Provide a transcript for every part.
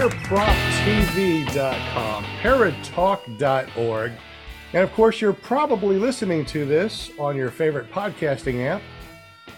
clearproptv.com, paratalk.org, and of course, you're probably listening to this on your favorite podcasting app,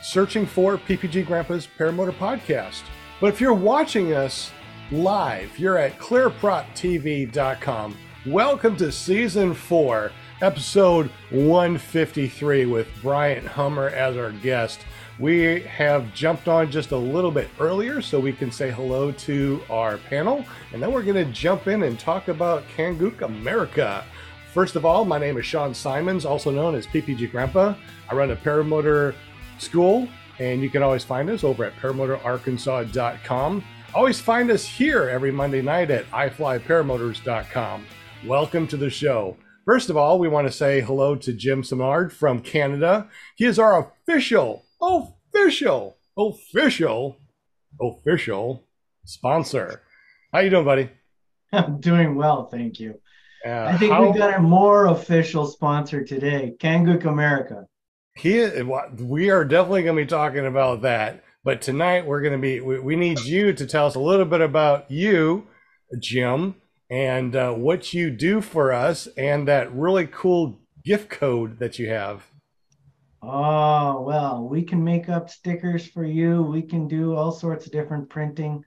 searching for PPG Grandpa's Paramotor Podcast. But if you're watching us live, you're at clearproptv.com. Welcome to season four, episode 153, with Bryant Hummer as our guest. We have jumped on just a little bit earlier so we can say hello to our panel, and then we're going to jump in and talk about Kangook America. First of all, my name is Sean Simons, also known as PPG Grandpa. I run a paramotor school, and you can always find us over at paramotorarkansas.com. Always find us here every Monday night at iflyparamotors.com. Welcome to the show. First of all, we want to say hello to Jim Simard from Canada. He is our official, official, official, official sponsor. How you doing, buddy? I'm doing well, thank you. Uh, I think how- we got a more official sponsor today, Kangook America. He, we are definitely going to be talking about that. But tonight we're going to be, we, we need you to tell us a little bit about you, Jim, and uh, what you do for us and that really cool gift code that you have. Oh, well, we can make up stickers for you. We can do all sorts of different printing,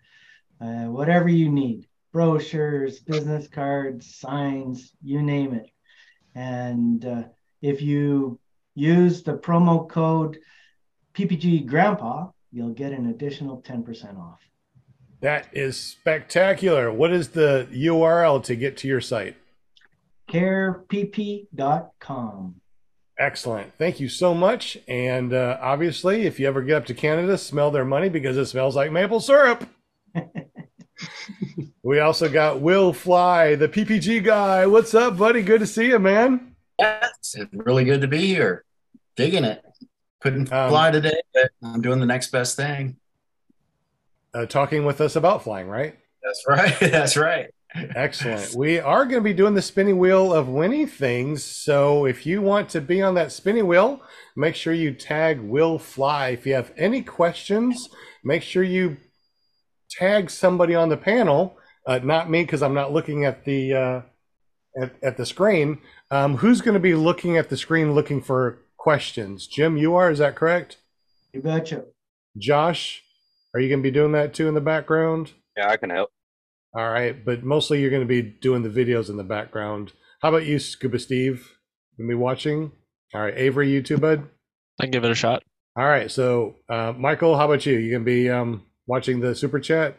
uh, whatever you need brochures, business cards, signs, you name it. And uh, if you use the promo code PPG Grandpa, you'll get an additional 10% off. That is spectacular. What is the URL to get to your site? carepp.com. Excellent. Thank you so much. And uh, obviously, if you ever get up to Canada, smell their money because it smells like maple syrup. we also got Will Fly, the PPG guy. What's up, buddy? Good to see you, man. Yeah, it's really good to be here. Digging it. Couldn't Um, fly today, but I'm doing the next best thing. Uh, talking with us about flying, right? That's right. That's right. Excellent. We are going to be doing the spinning wheel of winning things. So if you want to be on that spinning wheel, make sure you tag Will Fly. If you have any questions, make sure you tag somebody on the panel. Uh, not me because I'm not looking at the uh, at, at the screen. Um, who's going to be looking at the screen looking for questions? Jim, you are. Is that correct? You betcha. Josh, are you going to be doing that too in the background? Yeah, I can help. All right, but mostly you're going to be doing the videos in the background. How about you, Scuba Steve? Gonna be watching. All right, Avery, you too, bud. I can give it a shot. All right, so uh, Michael, how about you? You gonna be um, watching the super chat?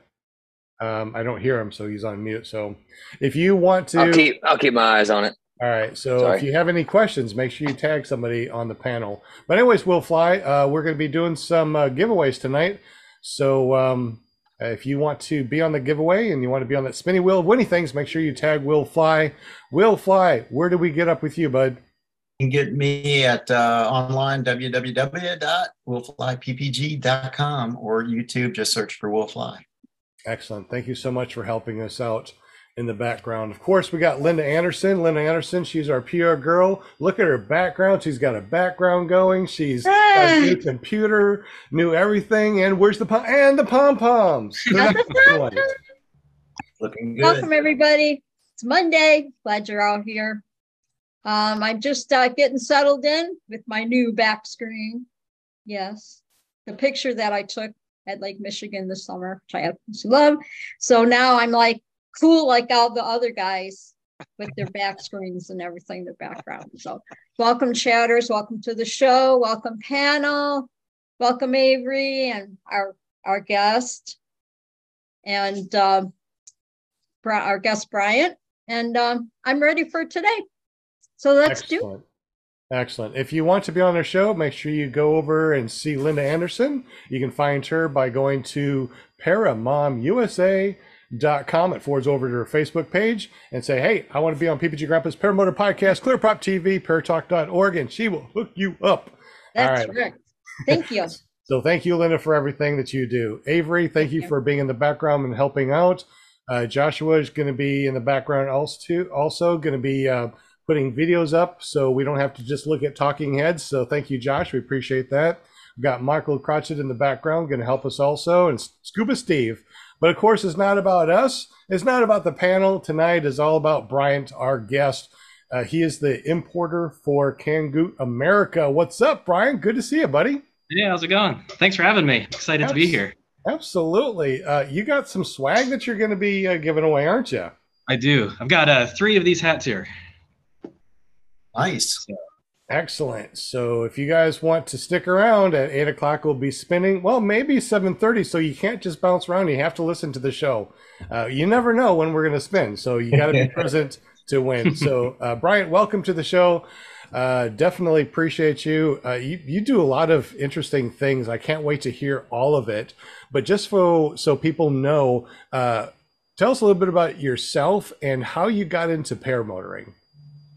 Um, I don't hear him, so he's on mute. So if you want to, I'll keep I'll keep my eyes on it. all right. So Sorry. if you have any questions, make sure you tag somebody on the panel. But anyways, we'll fly. Uh, we're going to be doing some uh, giveaways tonight. So um, if you want to be on the giveaway and you want to be on that spinny wheel of winning things, make sure you tag Will Fly. Will Fly, where do we get up with you, bud? You can get me at uh, online www.willflyppg.com or YouTube. Just search for Will Fly. Excellent. Thank you so much for helping us out in the background. Of course, we got Linda Anderson. Linda Anderson, she's our PR girl. Look at her background. She's got a background going. She's got a Hey. new computer, new everything. And where's the pom? And the pom poms. Looking good. Welcome, everybody. It's Monday. Glad you're all here. Um, I'm just uh, getting settled in with my new back screen. Yes, the picture that I took at Lake Michigan this summer, which I absolutely love. So now I'm like cool, like all the other guys with their back screens and everything, their background. So, welcome, chatters. Welcome to the show. Welcome, panel. Welcome, Avery, and our our guest. And um, our guest Bryant, and um, I'm ready for today. So let's do. Excellent. Excellent. If you want to be on their show, make sure you go over and see Linda Anderson. You can find her by going to paramomusa.com. It forwards over to her Facebook page and say, hey, I want to be on PPG Grandpa's Paramotor Podcast, ClearProp TV, paratalk.org, and she will hook you up. That's All right. right. Thank you. So thank you, Linda, for everything that you do. Avery, thank you you. for being in the background and helping out. Uh, Joshua is going to be in the background also, too, also going to be uh, putting videos up so we don't have to just look at talking heads. So thank you, Josh. We appreciate that. We've got Michael Crotchet in the background going to help us also, and Scuba Steve But of course, it's not about us. It's not about the panel. Tonight is all about Bryant, our guest. Uh, he is the importer for Kangook America. What's up, Brian? Good to see you, buddy. Yeah, how's it going? Thanks for having me. Excited Abs- to be here. Absolutely. Uh, you got some swag that you're going to be uh, giving away, aren't you? I do. I've got uh, three of these hats here. Nice. Excellent. So if you guys want to stick around at eight o'clock, we'll be spinning. Well, maybe seven thirty. So you can't just bounce around. You have to listen to the show. Uh, you never know when we're going to spin, so you got to be present to win. So, uh, Bryant, welcome to the show. Uh, definitely appreciate you. Uh, you. You do a lot of interesting things. I can't wait to hear all of it. But just for so people know, uh, tell us a little bit about yourself and how you got into paramotoring.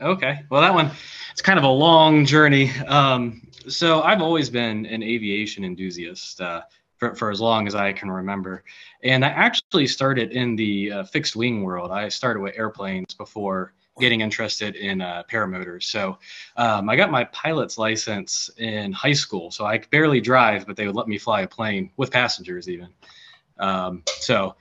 Okay. Well, that one, it's kind of a long journey. Um, so I've always been an aviation enthusiast uh, for, for as long as I can remember. And I actually started in the uh, fixed wing world. I started with airplanes before getting interested in uh, paramotors. So um, I got my pilot's license in high school. So I barely drive, but they would let me fly a plane with passengers even. Um, so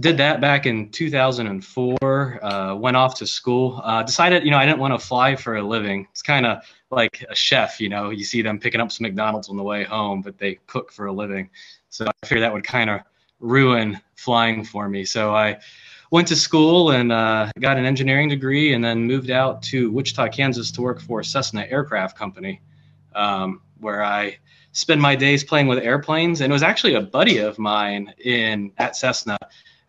did that back in 2004 uh, went off to school uh, decided you know i didn't want to fly for a living. It's kind of like a chef you know you see them picking up some mcdonald's on the way home but they cook for a living. So i figured that would kind of ruin flying for me. So i went to school and uh, got an engineering degree and then moved out to wichita kansas to work for cessna aircraft company um, where i spend my days playing with airplanes. And it was actually a buddy of mine in at cessna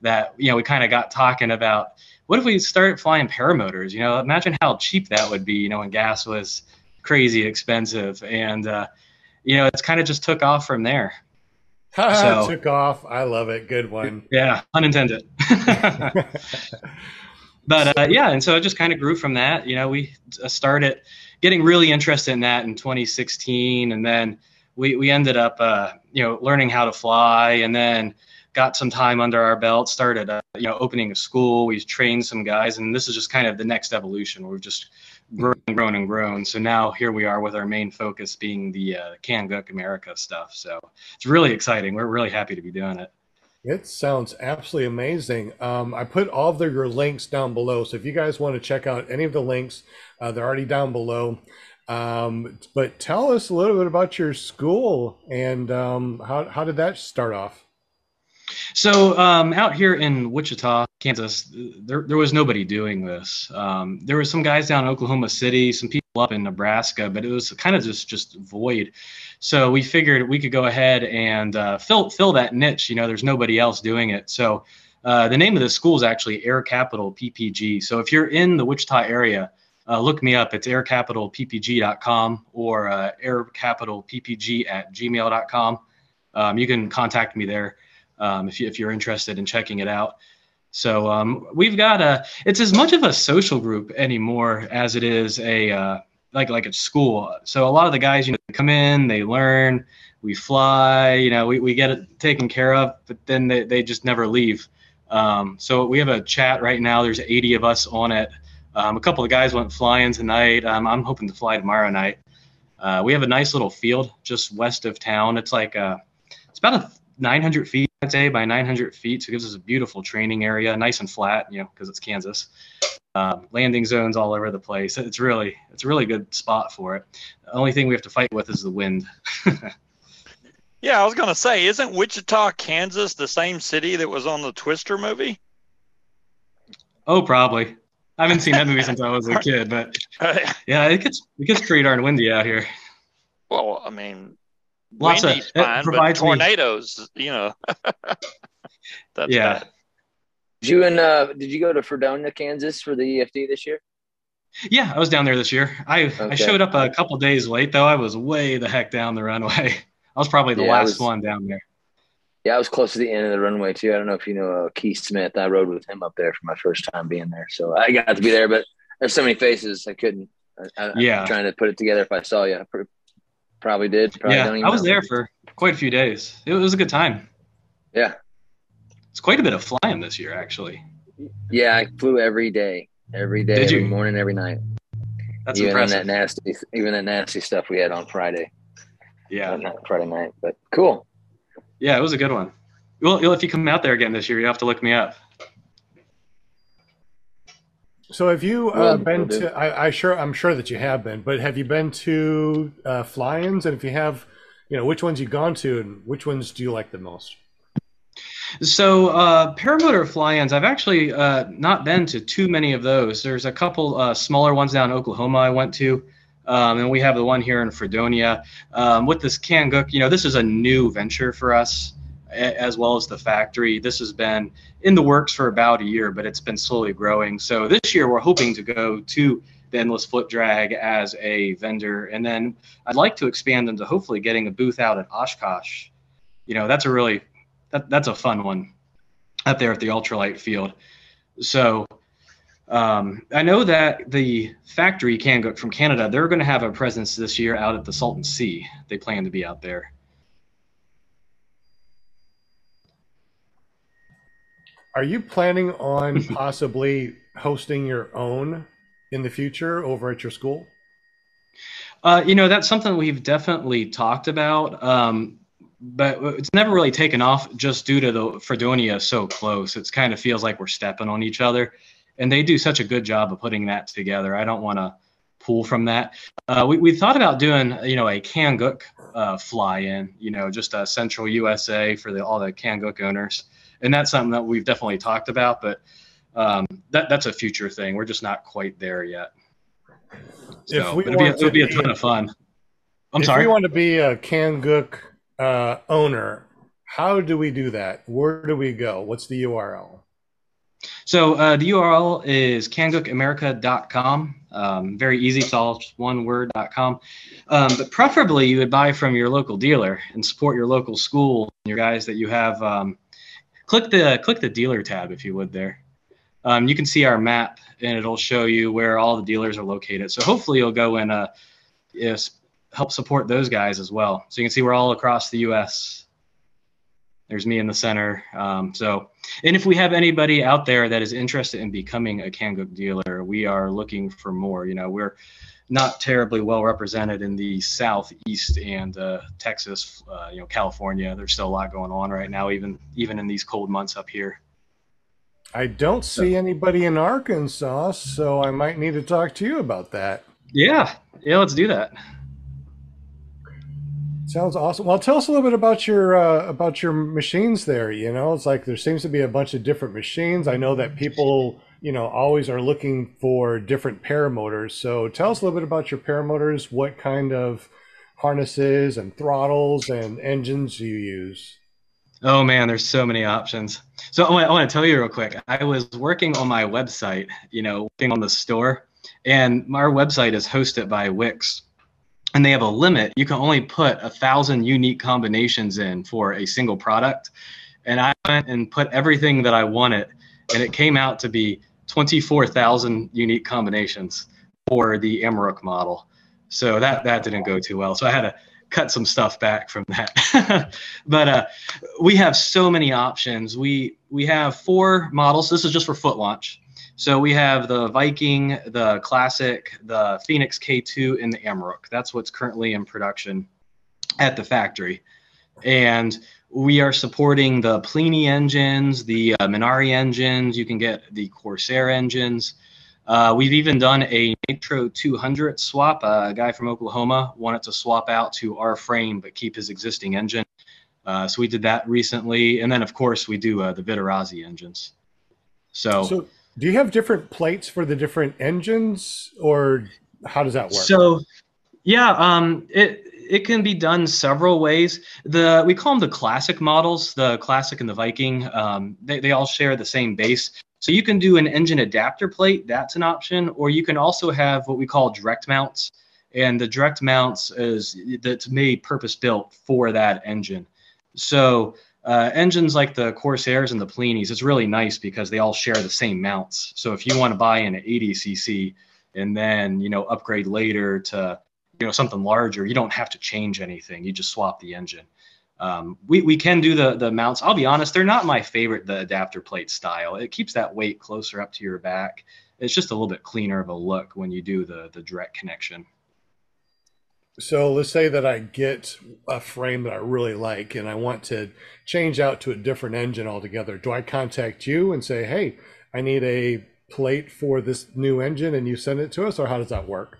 that you know we kind of got talking about what if we started flying paramotors? You know imagine how cheap that would be you know when gas was crazy expensive. And uh, you know it's kind of just took off from there. So, took off. I love it. Good one. Yeah unintended but uh, yeah and so it just kind of grew from that. You know we started getting really interested in that in 2016 and then we, we ended up uh, you know learning how to fly. And then got some time under our belt, started, uh, you know, opening a school. We've trained some guys, and this is just kind of the next evolution. We've just grown and grown and grown. So now here we are with our main focus being the uh, America stuff. So it's really exciting. We're really happy to be doing it. It sounds absolutely amazing. Um, I put all of the, your links down below. So if you guys want to check out any of the links, uh, they're already down below. Um, but tell us a little bit about your school and um, how, how did that start off? So um, out here in Wichita, Kansas, there, there was nobody doing this. Um, there were some guys down in Oklahoma City, some people up in Nebraska, but it was kind of just just void. So we figured we could go ahead and uh, fill fill that niche. You know, there's nobody else doing it. So uh, the name of the school is actually Air Capital PPG. So if you're in the Wichita area, uh, look me up. It's aircapitalppg.com or uh, aircapitalppg at gmail.com. Um, you can contact me there um, if, you, if you're interested in checking it out. So um, we've got a. It's as much of a social group anymore as it is a uh, like like a school. So a lot of the guys, you know, come in, they learn, we fly, you know, we, we get it taken care of, but then they, they just never leave. Um, so we have a chat right now. There's 80 of us on it. Um, a couple of guys went flying tonight. Um, I'm hoping to fly tomorrow night. Uh, we have a nice little field just west of town. It's like uh, it's about a 900 feet I'd say by 900 feet. So it gives us a beautiful training area, nice and flat, you know, because it's Kansas. Um, landing zones all over the place. It's really, it's a really good spot for it. The only thing we have to fight with is the wind. yeah, I was gonna say, isn't Wichita, Kansas, the same city that was on the Twister movie? Oh, probably. I haven't seen that movie since I was a kid, but yeah, it gets it gets pretty darn windy out here. Well, I mean, Lots Windy's of fine, but tornadoes, me. you know. That's yeah. Bad. Did you and uh, did you go to Fredonia, Kansas for the EFD this year? Yeah, I was down there this year. I okay. I showed up a couple days late though. I was way the heck down the runway. I was probably the yeah, last was, one down there. Yeah, I was close to the end of the runway too. I don't know if you know uh, Keith Smith. I rode with him up there for my first time being there, so I got to be there. But there's so many faces, I couldn't. I, yeah, I'm trying to put it together. If I saw you, Probably did. Probably yeah, I was there for quite a few days. It was a good time. Yeah. It's quite a bit of flying this year, actually. Yeah, I flew every day, every day, every morning, every night. That's even impressive. that nasty, even that nasty stuff we had on Friday. Yeah, not Friday night, but cool. Yeah, it was a good one. Well, if you come out there again this year, you have to look me up. So have you uh, Well, been to? I, I sure I'm sure that you have been, but have you been to uh, fly-ins? And if you have, you know, which ones you've gone to, and which ones do you like the most? So uh, paramotor fly-ins, I've actually uh, not been to too many of those. There's a couple uh, smaller ones down in Oklahoma I went to, um, and we have the one here in Fredonia. Um, with this Kangook, you know, this is a new venture for us, as well as the factory. This has been in the works for about a year, but it's been slowly growing. So this year we're hoping to go to the Endless Flip Drag as a vendor, and then I'd like to expand into hopefully getting a booth out at Oshkosh. You know, that's a really that, that's a fun one up there at the ultralight field. So um, I know that the factory Kangook from Canada, they're going to have a presence this year out at the Salton Sea. They plan to be out there. Are you planning on possibly hosting your own in the future over at your school? Uh, you know, that's something we've definitely talked about, um, but it's never really taken off just due to the Fredonia so close. It kind of feels like we're stepping on each other, and they do such a good job of putting that together. I don't want to pull from that. Uh, we, we thought about doing, you know, a Kangook uh, fly-in, you know, just a central USA for the, all the Kangook owners, and that's something that we've definitely talked about, but um, that that's a future thing. We're just not quite there yet. If So we it'll be, want it'll to be a ton of fun. I'm if sorry. we want to be a Kangook uh, owner, how do we do that? Where do we go? What's the URL? So uh, the URL is kangookamerica.com. Um, very easy. It's all just one word.com. Um, but preferably you would buy from your local dealer and support your local school and your guys that you have. Um, click the click the dealer tab if you would there. Um, you can see our map and it'll show you where all the dealers are located. So hopefully you'll go and uh, help support those guys as well. So you can see we're all across the U.S. There's me in the center. Um, so and if we have anybody out there that is interested in becoming a Kangook dealer, we are looking for more. You know, we're not terribly well represented in the southeast and uh, Texas, uh, you know, California. There's still a lot going on right now, even even in these cold months up here. I don't see anybody in Arkansas, so I might need to talk to you about that. Yeah, yeah, let's do that. Sounds awesome. Well, tell us a little bit about your uh, about your machines there. You know, it's like there seems to be a bunch of different machines. I know that people, you know, always are looking for different paramotors. So tell us a little bit about your paramotors. What kind of harnesses and throttles and engines you use? Oh man, there's so many options. So I want to tell you real quick. I was working on my website, you know, working on the store, and our website is hosted by Wix, and they have a limit. You can only put a thousand unique combinations in for a single product. And I went and put everything that I wanted, and it came out to be 24,000 unique combinations for the Amarok model. So that that didn't go too well. So I had to cut some stuff back from that. but uh, we have so many options. We we have four models. This is just for foot launch. So we have the Viking, the Classic, the Phoenix K2, and the Amarok. That's what's currently in production at the factory. And we are supporting the Polini engines, the uh, Minari engines. You can get the Corsair engines. Uh, we've even done a Nitro 200 swap. Uh, a guy from Oklahoma wanted to swap out to our frame but keep his existing engine. Uh, so we did that recently. And then, of course, we do uh, the Vittorazi engines. So, So, do you have different plates for the different engines, or how does that work? so yeah, um, it it can be done several ways. The we call them the classic models, the classic and the Viking. Um, they they all share the same base. So you can do an engine adapter plate. That's an option, or you can also have what we call direct mounts. And the direct mounts is that's made purpose built for that engine. So uh, engines like the Corsairs and the Polinis, it's really nice because they all share the same mounts. So if you want to buy an 80 cc and then you know upgrade later to you know something larger, you don't have to change anything. You just swap the engine. Um, we, we can do the the mounts. I'll be honest, they're not my favorite the adapter plate style. It keeps that weight closer up to your back. It's just a little bit cleaner of a look when you do the the direct connection. So let's say that I get a frame that I really like and I want to change out to a different engine altogether. Do I contact you and say, hey, I need a plate for this new engine and you send it to us, or how does that work?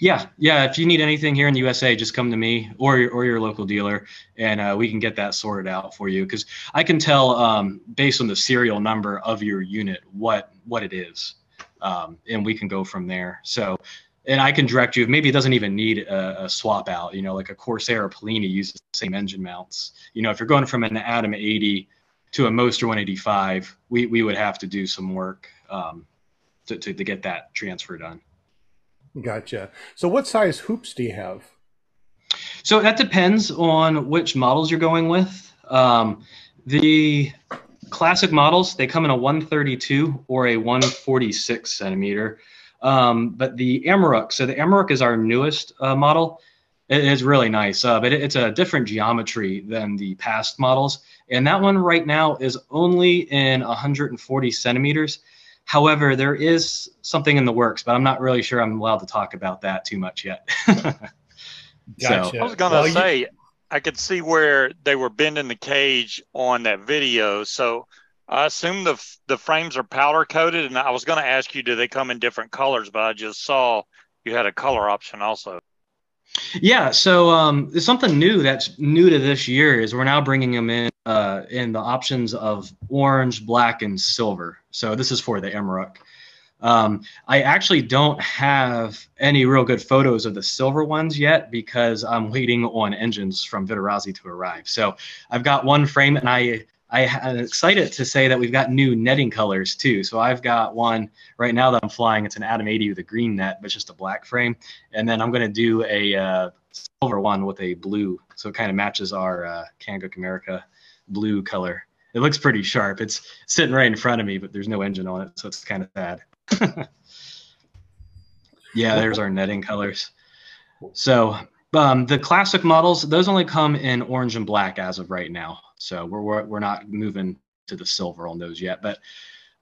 Yeah, yeah. If you need anything here in the USA, just come to me or your, or your local dealer, and uh, we can get that sorted out for you. Because I can tell um, based on the serial number of your unit what what it is, um, and we can go from there. So, and I can direct you. Maybe it doesn't even need a, a swap out. You know, like a Corsair or Polini uses the same engine mounts. You know, if you're going from an Atom 80 to a Moster 185, we we would have to do some work um, to, to to get that transfer done. Gotcha. So, what size hoops do you have? So that depends on which models you're going with. Um, the classic models they come in a 132 or a 146 centimeter. Um, but the Amarok, so the Amarok is our newest uh, model. It is really nice, uh, but it, it's a different geometry than the past models. And that one right now is only in 140 centimeters. However, there is something in the works, but I'm not really sure I'm allowed to talk about that too much yet. Gotcha. I was gonna Well, you- say I could see where they were bending the cage on that video. So I assume the f- the frames are powder coated, and I was gonna ask you, do they come in different colors? But I just saw you had a color option also. Yeah, so um, there's something new that's new to this year is we're now bringing them in uh, in the options of orange, black, and silver. So this is for the Emerald. Um, I actually don't have any real good photos of the silver ones yet because I'm waiting on engines from Vittorazi to arrive. So I've got one frame, and I I am excited to say that we've got new netting colors too. So I've got one right now that I'm flying. It's an Atom 80 with a green net, but just a black frame. And then I'm going to do a uh, silver one with a blue, so it kind of matches our uh, Kangook America blue color. It looks pretty sharp. It's sitting right in front of me, but there's no engine on it, so it's kind of sad. yeah, there's our netting colors. So um, the classic models, those only come in orange and black as of right now. So we're, we're, we're not moving to the silver on those yet, but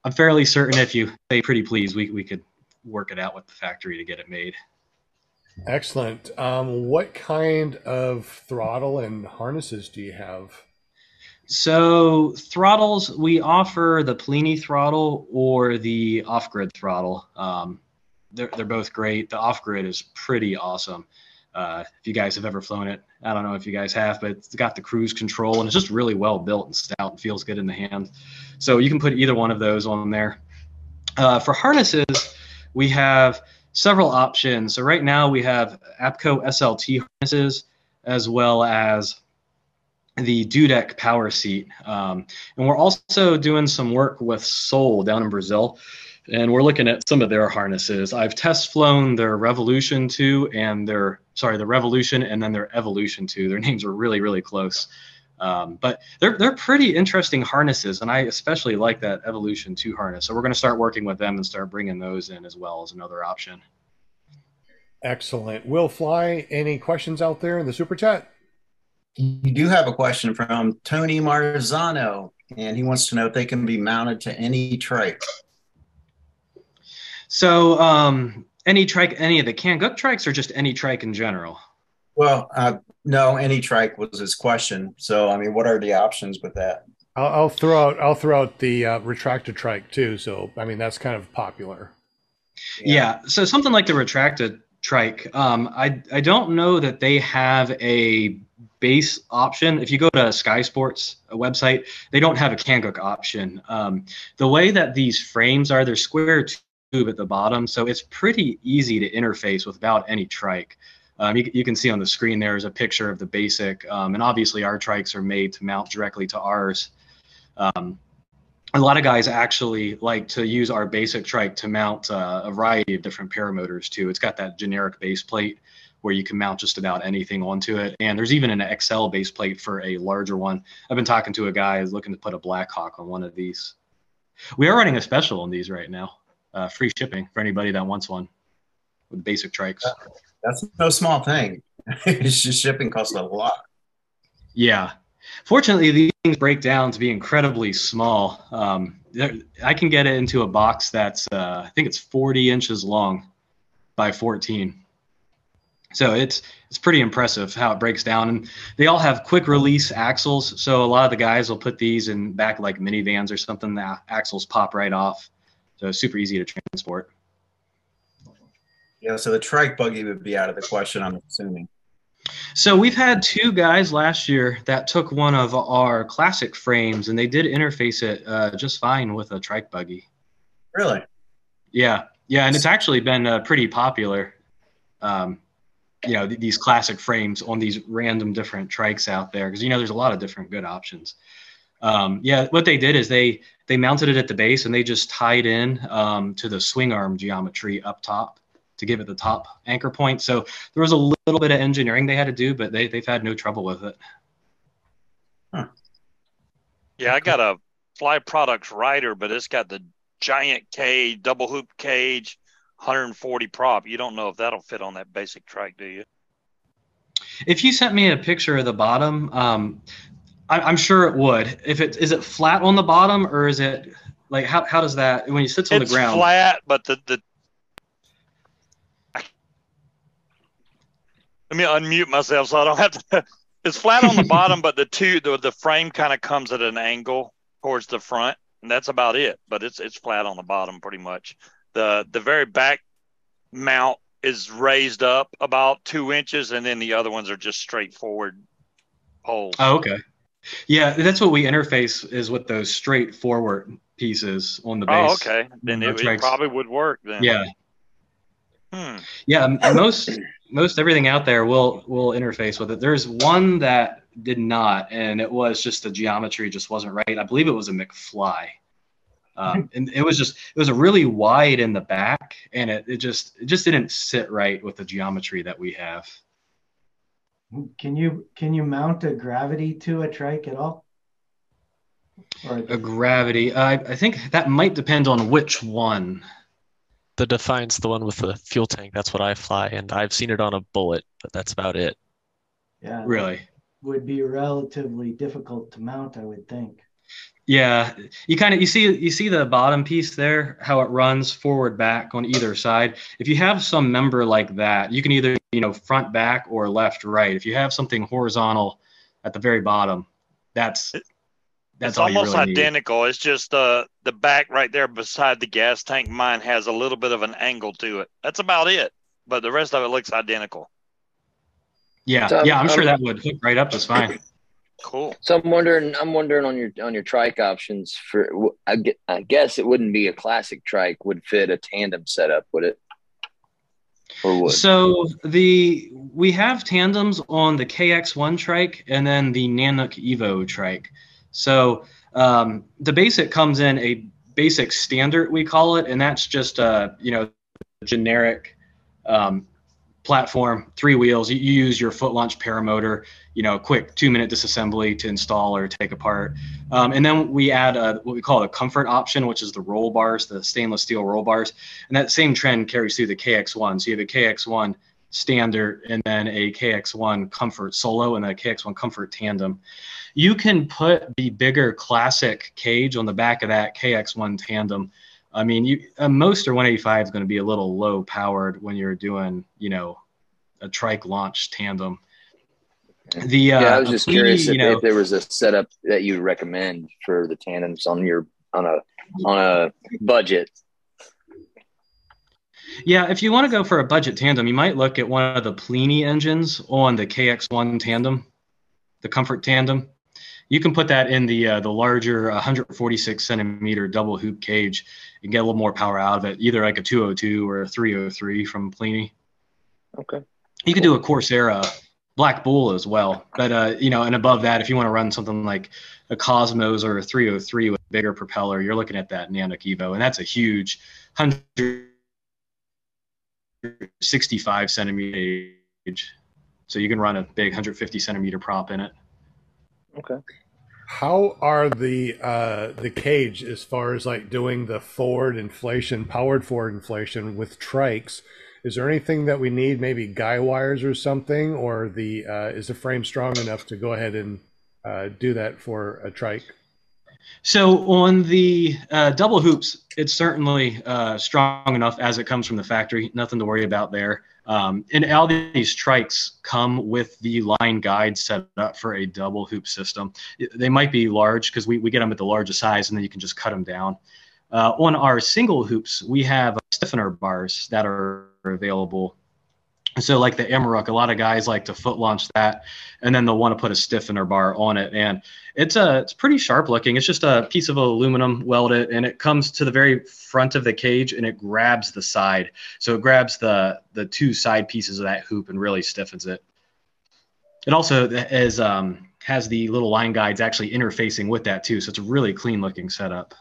I'm fairly certain if you say pretty please, we, we could work it out with the factory to get it made. Excellent. Um, what kind of throttle and harnesses do you have? So throttles, we offer the Polini throttle or the off-grid throttle. Um, they're, they're both great. The off-grid is pretty awesome. Uh, if you guys have ever flown it, I don't know if you guys have, but it's got the cruise control and it's just really well built and stout and feels good in the hand. So you can put either one of those on there. Uh, for harnesses, we have several options. So right now we have APCO SLT harnesses as well as the Dudek power seat. Um, and we're also doing some work with Sol down in Brazil. And we're looking at some of their harnesses. I've test flown their Revolution 2 and their, sorry, the Revolution and then their Evolution 2. Their names are really, really close. Um, but they're, they're pretty interesting harnesses. And I especially like that Evolution 2 harness. So we're going to start working with them and start bringing those in as well as another option. Excellent. Will Fly, any questions out there in the super chat? You do have a question from Tony Marzano, and he wants to know if they can be mounted to any trike. So um, any trike, any of the Kangook trikes or just any trike in general? Well, uh, no, any trike was his question. So, I mean, what are the options with that? I'll, I'll throw out I'll throw out the uh, retracted trike too. So I mean that's kind of popular. Yeah. So something like the retracted trike, um, I I don't know that they have a base option. If you go to Sky Sports website, they don't have a Kangook option. Um, the way that these frames are, they're square tube at the bottom, so it's pretty easy to interface with. without any trike. Um, you, you, can see on the screen there is a picture of the basic, um, and obviously our trikes are made to mount directly to ours. Um, a lot of guys actually like to use our basic trike to mount uh, a variety of different paramotors too. It's got that generic base plate where you can mount just about anything onto it. And there's even an XL base plate for a larger one. I've been talking to a guy who's looking to put a Blackhawk on one of these. We are running a special on these right now, uh, free shipping for anybody that wants one with basic trikes. That's no small thing. it's just shipping costs a lot. Yeah. Fortunately, these things break down to be incredibly small. Um, I can get it into a box that's, uh, I think it's 40 inches long by 14. So it's it's pretty impressive how it breaks down, and they all have quick release axles. So a lot of the guys will put these in back like minivans or something. The axles pop right off, so super easy to transport. Yeah, so the trike buggy would be out of the question, I'm assuming. So we've had two guys last year that took one of our classic frames, and they did interface it uh, just fine with a trike buggy. Really? Yeah, yeah, and it's actually been uh, pretty popular. Um, you know, th- these classic frames on these random different trikes out there because you know there's a lot of different good options. Um, yeah, what they did is they they mounted it at the base and they just tied in um, to the swing arm geometry up top to give it the top anchor point. So there was a little bit of engineering they had to do, but they they've had no trouble with it. Yeah, I got a Fly Products rider, but it's got the giant cage, double hoop cage, 140 prop. You don't know if that'll fit on that basic track, do you? If you sent me a picture of the bottom, um, I, I'm sure it would. If it is it flat on the bottom or is it like how, how does that when you sits on it's the ground? flat, but the the let me unmute myself so I don't have to. It's flat on the bottom, but the two the the frame kind of comes at an angle towards the front, and that's about it. But it's it's flat on the bottom pretty much. The the very back mount is raised up about two inches, and then the other ones are just straightforward poles. Oh, okay. Yeah, that's what we interface is with those straightforward pieces on the base. Oh, okay. Then it, it probably would work then. Yeah, Hmm. yeah. Most most everything out there will will interface with it. There's one that did not, and it was just the geometry just wasn't right. I believe it was a McFly. Um, and it was just it was a really wide in the back, and it, it just it just didn't sit right with the geometry that we have. Can you can you mount a gravity to a trike at all? Or A gravity, I I think that might depend on which one. The Defiant's the one with the fuel tank. That's what I fly, and I've seen it on a bullet, but that's about it. yeah, Really. would be relatively difficult to mount, I would think. Yeah, you kind of you see you see the bottom piece there, how it runs forward back on either side. If you have some member like that, you can either you know front back or left right. If you have something horizontal at the very bottom, that's that's it's all you almost really need. identical. It's just uh, the back right there beside the gas tank. Mine has a little bit of an angle to it. That's about it. But the rest of it looks identical. Yeah, So, yeah, I'm sure um, that would hook right up just fine. Cool. So I'm wondering, I'm wondering on your on your trike options for. I, gue- I guess it wouldn't be a classic trike. Would fit a tandem setup, would it? Or would? So the we have tandems on the KX1 trike and then the Nanook Evo trike. So um, the basic comes in a basic standard we call it, and that's just a you know generic um, platform, three wheels. You, you use your foot launch paramotor, you know, quick two minute disassembly to install or take apart. Um, and then we add a, what we call a comfort option, which is the roll bars, the stainless steel roll bars. And that same trend carries through the KX1. So you have a KX1 standard and then a KX1 comfort solo and a KX1 comfort tandem. You can put the bigger classic cage on the back of that KX1 tandem. I mean, you a Moster 185 is going to be a little low powered when you're doing, you know, a trike launch tandem. The uh, yeah, I was just curious if, you know, if there was a setup that you recommend for the tandems on your on a on a budget. Yeah, if you want to go for a budget tandem, you might look at one of the Polini engines on the KX1 tandem, the Comfort tandem. You can put that in the uh, the larger 146 centimeter double hoop cage and get a little more power out of it, either like a 202 or a 303 from Polini. Okay. You could do a Corsair Black Bull as well, but uh, you know, and above that, if you want to run something like a Cosmos or a 303 with a bigger propeller, you're looking at that Nanook Evo, and that's a huge 165 centimeter cage. So you can run a big 150 centimeter prop in it. Okay. How are the uh, the cage as far as like doing the forward inflation, powered forward inflation with trikes? Is there anything that we need, maybe guy wires or something, or the uh, is the frame strong enough to go ahead and uh, do that for a trike? So on the uh, double hoops, it's certainly uh, strong enough as it comes from the factory. Nothing to worry about there. Um, and all these trikes come with the line guide set up for a double hoop system. They might be large because we, we get them at the largest size and then you can just cut them down. Uh, on our single hoops, we have stiffener bars that are available so like the Amarok, a lot of guys like to foot launch that, and then they'll want to put a stiffener bar on it, and it's a it's pretty sharp looking. It's just a piece of aluminum welded, and it comes to the very front of the cage, and it grabs the side. So it grabs the the two side pieces of that hoop and really stiffens it. It also is um, has the little line guides actually interfacing with that too, so it's a really clean looking setup.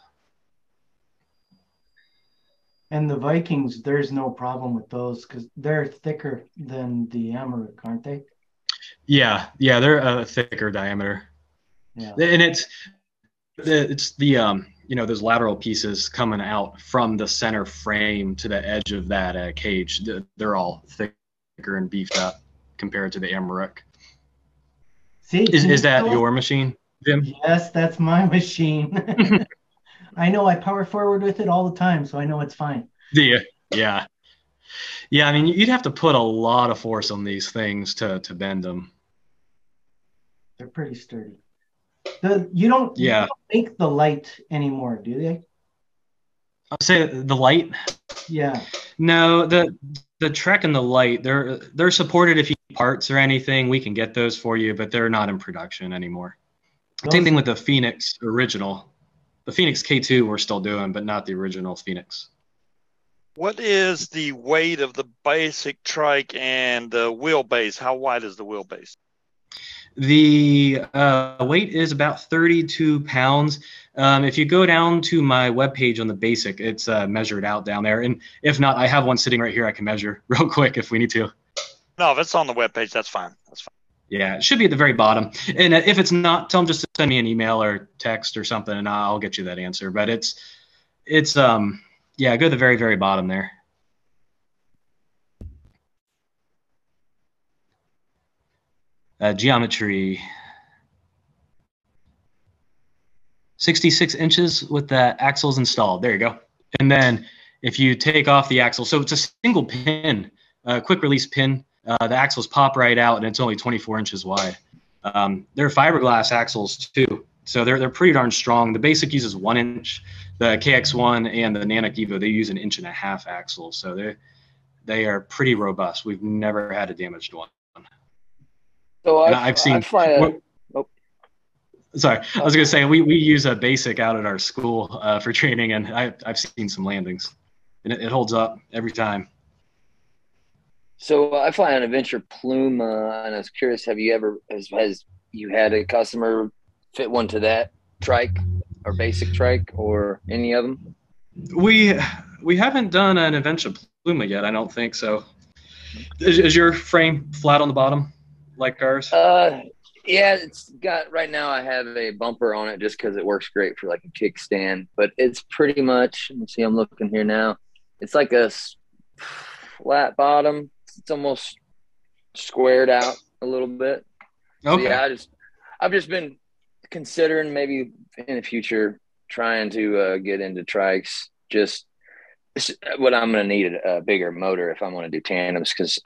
And the Vikings, there's no problem with those because they're thicker than the Amarok, aren't they? Yeah, yeah, they're a thicker diameter. Yeah. And it's it's the um you know those lateral pieces coming out from the center frame to the edge of that uh, cage. They're all thicker and beefed up compared to the Amarok. See, is, is that your machine, Jim? Yes, that's my machine. I know I power forward with it all the time, so I know it's fine. Yeah, yeah, yeah. I mean, you'd have to put a lot of force on these things to to bend them. They're pretty sturdy. The you don't yeah you don't make the light anymore, do they? I'll say the light. Yeah. No, the the Trek and the light they're they're supported if you need parts or anything. We can get those for you, but they're not in production anymore. Those, Same thing with the Phoenix original the Phoenix K2 we're still doing, but not the original Phoenix. What is the weight of the basic trike and the wheelbase? How wide is the wheelbase? The uh, weight is about 32 pounds. Um, if you go down to my webpage on the basic, it's uh, measured out down there. And if not, I have one sitting right here I can measure real quick if we need to. No, if it's on the webpage, that's fine. That's fine. Yeah, it should be at the very bottom. And if it's not, tell them just to send me an email or text or something, and I'll get you that answer. But it's, it's um, yeah, go to the very very bottom there. Uh, geometry. 66 inches with the axles installed. There you go. And then if you take off the axle, so it's a single pin, a quick release pin uh, the axles pop right out, and it's only 24 inches wide. Um, they're fiberglass axles too, so they're they're pretty darn strong. The basic uses one inch. The KX1 and the Nanook Evo they use an inch and a half axle, so they they are pretty robust. We've never had a damaged one. So I've, I've, seen. I oh. Sorry, I was going to say we, we use a basic out at our school uh, for training, and I, I've seen some landings, and it, it holds up every time. So I fly an Adventure Pluma, uh, and I was curious: Have you ever has, has you had a customer fit one to that trike or basic trike or any of them? We we haven't done an Adventure Pluma yet. I don't think so. Is, is, your frame flat on the bottom like ours? Uh, yeah, it's got right now. I have a bumper on it just because it works great for like a kickstand, but it's pretty much. Let me see. I'm looking here now. It's like a flat bottom it's almost squared out a little bit. Okay. So yeah, I just I've just been considering maybe in the future trying to uh, get into trikes. Just what I'm going to need a, a, bigger motor if I'm going to do tandems because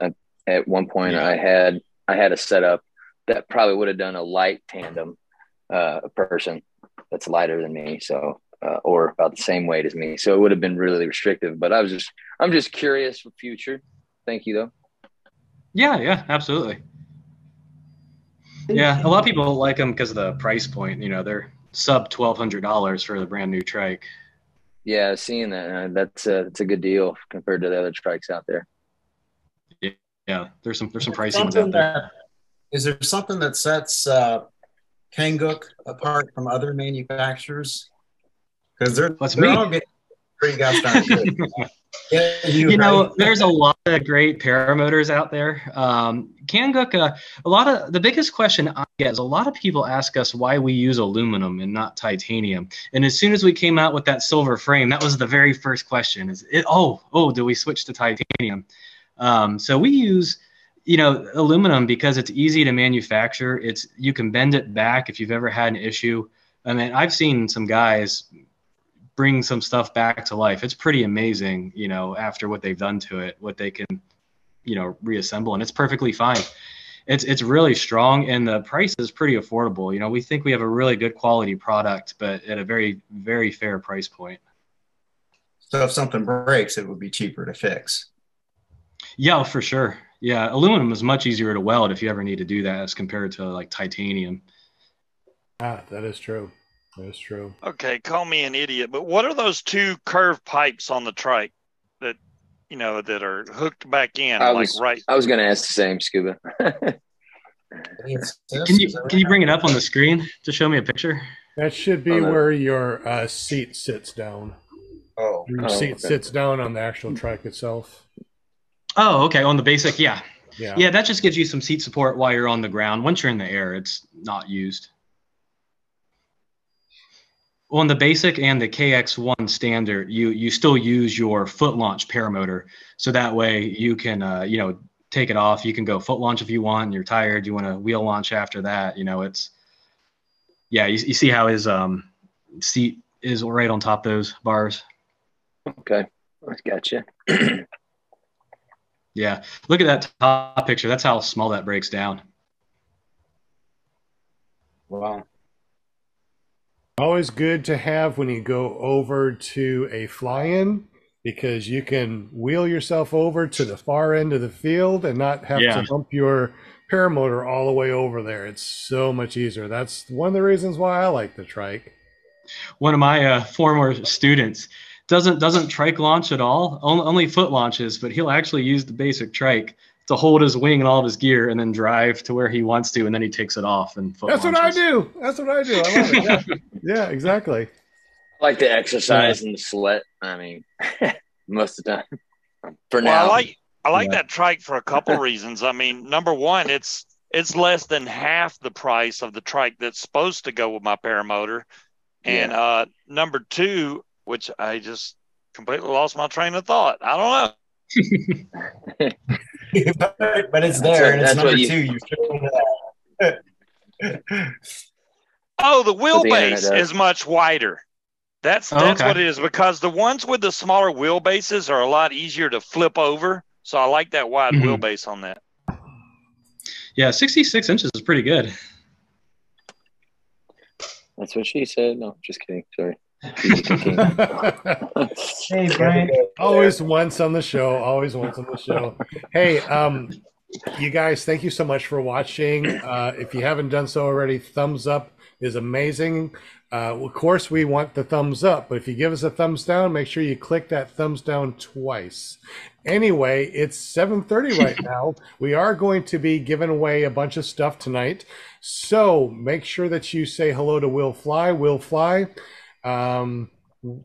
at one point yeah. I had I had a setup that probably would have done a light tandem uh, person that's lighter than me. So uh, or about the same weight as me. So it would have been really restrictive. But I was just, I'm just curious for future. Thank you, though. Yeah, yeah, absolutely. Yeah, a lot of people like them because of the price point. You know, they're sub twelve hundred dollars for the brand new trike. Yeah, seeing that that's a that's a good deal compared to the other trikes out there. Yeah, yeah. There's some there's some pricing out there. That, is there something that sets uh, Kangook apart from other manufacturers? Because they're, That's they're me. all getting pretty gosh darn good. Yeah, you, you know, there's a lot of great paramotors out there. Um, Kangook, uh, a lot of the biggest question I get is a lot of people ask us why we use aluminum and not titanium. And as soon as we came out with that silver frame, that was the very first question: is it? Oh, oh, do we switch to titanium? Um, so we use, you know, aluminum because it's easy to manufacture. It's you can bend it back if you've ever had an issue I mean, I've seen some guys bring some stuff back to life. It's pretty amazing, you know, after what they've done to it, what they can, you know, reassemble, and it's perfectly fine. It's it's really strong, and the price is pretty affordable. You know, we think we have a really good quality product, but at a very very fair price point. So if something breaks, it would be cheaper to fix. Yeah, for sure. Yeah, aluminum is much easier to weld if you ever need to do that as compared to like titanium. Ah, that is true. That is true. Okay, call me an idiot, but what are those two curved pipes on the trike that you know that are hooked back in? I like was right. I was gonna ask the same, Scuba. Can you can you bring it up on the screen to show me a picture? That should be On the- where your uh, seat sits down. Oh, Your Oh, seat okay. sits down on the actual trike itself. Oh, okay. On the basic, yeah. Yeah. Yeah, that just gives you some seat support while you're on the ground. Once you're in the air, it's not used. On the basic and the KX1 standard, you you still use your foot launch paramotor, so that way you can uh, you know take it off. You can go foot launch if you want. You're tired, you want to wheel launch after that. You know, it's yeah. You, you see how his um, seat is right on top of those bars. okay, I gotcha. Yeah, look at that top picture. That's how small that breaks down. wow. Always good to have when you go over to a fly-in because you can wheel yourself over to the far end of the field and not have Yeah. to bump your paramotor all the way over there. It's so much easier. That's one of the reasons why I like the trike. one of my uh, former students doesn't doesn't trike launch at all only, only foot launches but he'll actually use the basic trike to hold his wing and all of his gear and then drive to where he wants to and then he takes it off and foot That's what I do. That's what I do. I love it. Yeah, yeah exactly. I like the exercise and the sweat. I mean, most of the time. For Well, I like I like Yeah. that trike for a couple reasons. I mean, number one, it's it's less than half the price of the trike that's supposed to go with my paramotor, and uh, number two, which I just completely lost my train of thought. I don't know. but, but it's there, what- and it's number what you- two. You showed that. Oh, the What the wheelbase is much wider. That's Oh, that's okay. what it is because the ones with the smaller wheelbases are a lot easier to flip over. So I like that wide Mhm. wheelbase on that. yeah 66 inches is pretty good that's what she said. No, just kidding. Sorry. Hey, Brian. always once on the show. Always once on the show. Hey, um, you guys, thank you so much for watching. Uh, if you haven't done so already, thumbs up is amazing. Uh, of course, we want the thumbs up, but if you give us a thumbs down, make sure you click that thumbs down twice. Anyway, it's 7:30 right now. We are going to be giving away a bunch of stuff tonight, so make sure that you say hello to Will Fly. Will Fly. Um,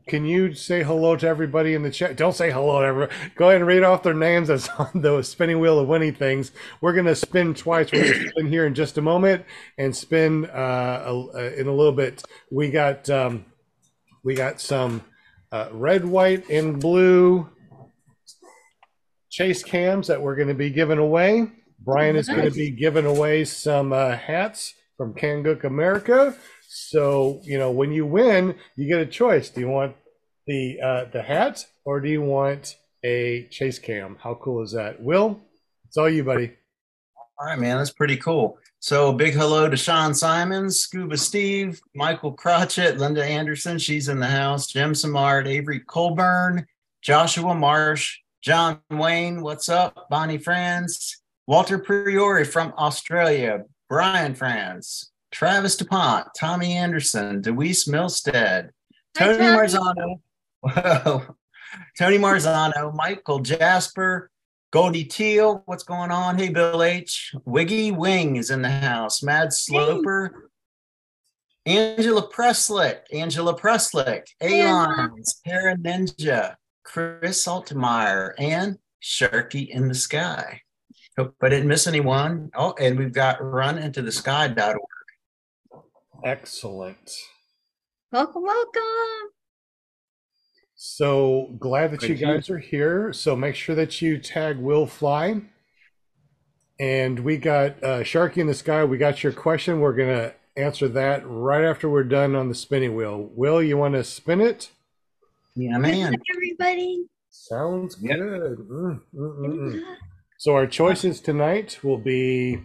can you say hello to everybody in the chat? Don't say hello to everyone. Go ahead and read off their names that's on the spinning wheel of winning things. We're going to spin twice. We're going to spin here in just a moment and spin uh, a- uh, in a little bit. We got um, we got some uh, red, white, and blue chase cams that we're going to be giving away. Brian is going to be giving away some uh, hats from Kangook America. So you know when you win, you get a choice. Do you want the uh, the hat or do you want a chase cam? How cool is that? Will, it's all you, buddy. All right, man, that's pretty cool. So, big hello to Sean Simons, Scuba Steve, Michael Crotchet, Linda Anderson, she's in the house, Jim Samard, Avery Colburn, Joshua Marsh, John Wayne, what's up? Bonnie Franz, Walter Priori from Australia, Brian Franz, Travis DuPont, Tommy Anderson, Deweese Milstead, Tony Tommy. Marzano, Whoa. Tony Marzano, Michael Jasper, Goldie Teal, what's going on? Hey, Bill H. Wiggy Wing is in the house. Mad Sloper. Angela Preslick, Angela Preslick, Hey, Angela. Para Ninja, Chris Altmeyer, and Sharky in the Sky. Hope I didn't miss anyone. Oh, and we've got runintothesky.org. Excellent. Welcome, welcome. So glad that you Thank you. guys are here. So make sure that you tag Will Fly. And we got uh, Sharky in the Sky. We got your question. We're gonna answer that right after we're done on the spinning wheel. Will, you want to spin it? Yeah, man. Everybody. Sounds Yep. good. Mm, mm, mm. So our choices tonight will be.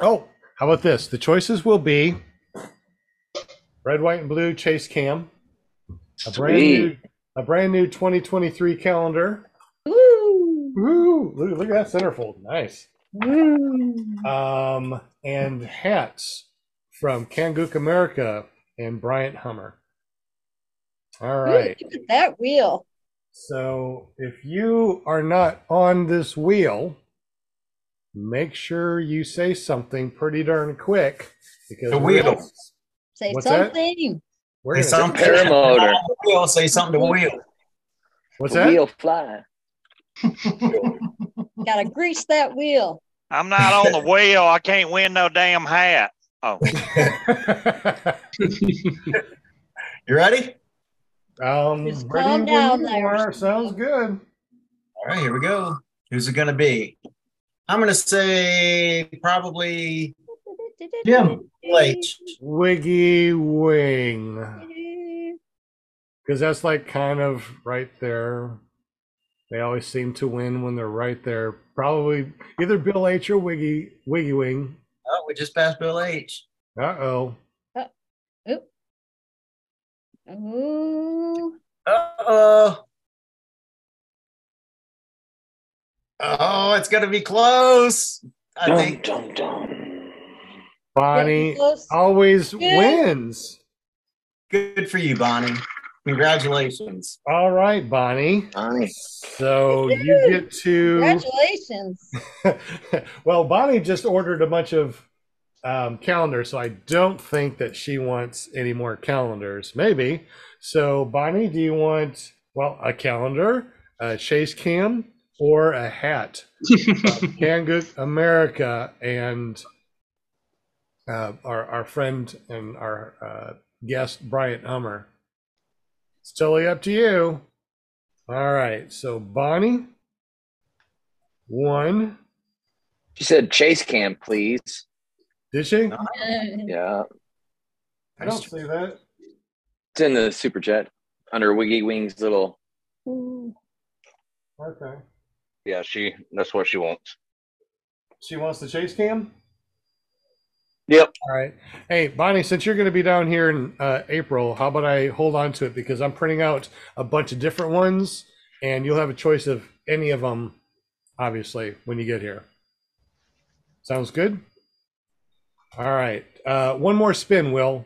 Oh, how about this? The choices will be red, white, and blue chase cam, a brand new, a brand new 2023 calendar. Woo. Woo! Look, look at that centerfold. Nice. Woo. Um, and hats from Kangook America and Bryant Hummer. All right. Ooh. Look at that wheel. So if you are not on this wheel, make sure you say something pretty darn quick because The we're wheel. Gonna- Say What's something. We're Say gonna, something. Paramotor. Wheel, say something to wheel. what's that? Wheel fly. Gotta grease that wheel. I'm not on the wheel. I can't win no damn hat. Oh, You ready? um, Just ready calm down there. are. Sounds good. All right, here we go. Who's it going to be? I'm going to say probably Jim. H. Wiggy wing. Because that's like kind of right there. They always seem to win when they're right there. Probably either Bill H or Wiggy Wiggy Wing. Oh, we just passed Bill H. Uh oh. Ooh. Uh-oh. Oh, it's going to be close. I Dum, think. dum, dum. Bonnie always Yeah. wins. Good for you, Bonnie. Congratulations. All right, Bonnie. Nice. So you get to. Congratulations. well, Bonnie just ordered a bunch of um, calendars, so I don't think that she wants any more calendars. Maybe. So, Bonnie, do you want, well, a calendar, a chase cam, or a hat? Kangook America and uh, our, our friend and our uh, guest, Bryant Hummer. It's totally up to you. All right. So, Bonnie, one. She said chase cam, please. Did she? Yeah. I don't see that. It's in the super jet under Wiggy Wing's little. Okay. Yeah, she. That's what she wants. She wants the chase cam? Yep. All right. Hey, Bonnie, since you're going to be down here in uh, April, how about I hold on to it because I'm printing out a bunch of different ones and you'll have a choice of any of them, obviously, when you get here. Sounds good? All right. Uh, one more spin, Will.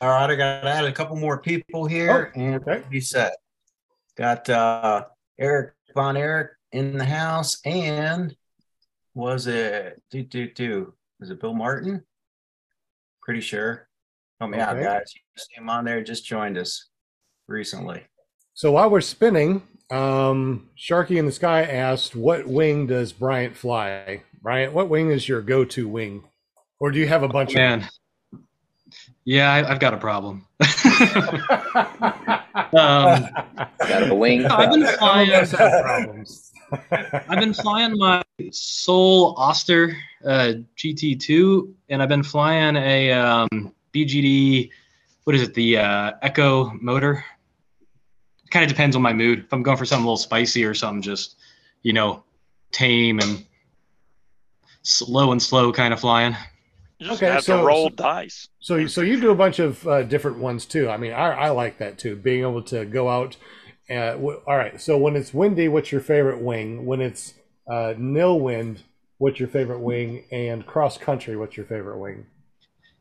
All right, I got to add a couple more people here Oh, and okay. be set. Got uh, Eric Von Eric in the house, and was it do do do? Was it Bill Martin? Pretty sure. Help me out, guys. You see him on there. Just joined us recently. So while we're spinning, um, Sharky in the Sky asked, What wing does Bryant fly? Bryant, what wing is your go to wing? Or do you have a bunch Man. Yeah, I, I've got a problem. um, Got a wing. I've been flying. problems. I've been flying my Sol Oster uh, GT2, and I've been flying a um, BGD. What is it? The uh, Echo motor. Kind of depends on my mood. If I'm going for something a little spicy or something, just you know, tame and slow and slow kind of flying. You just Okay, have so- to roll dice. So, you- so you do a bunch of uh, different ones too. I mean, I, I like that too. Being able to go out. Uh, w- all right. So when it's windy, what's your favorite wing? When it's uh, nil wind, what's your favorite wing? And cross country, what's your favorite wing?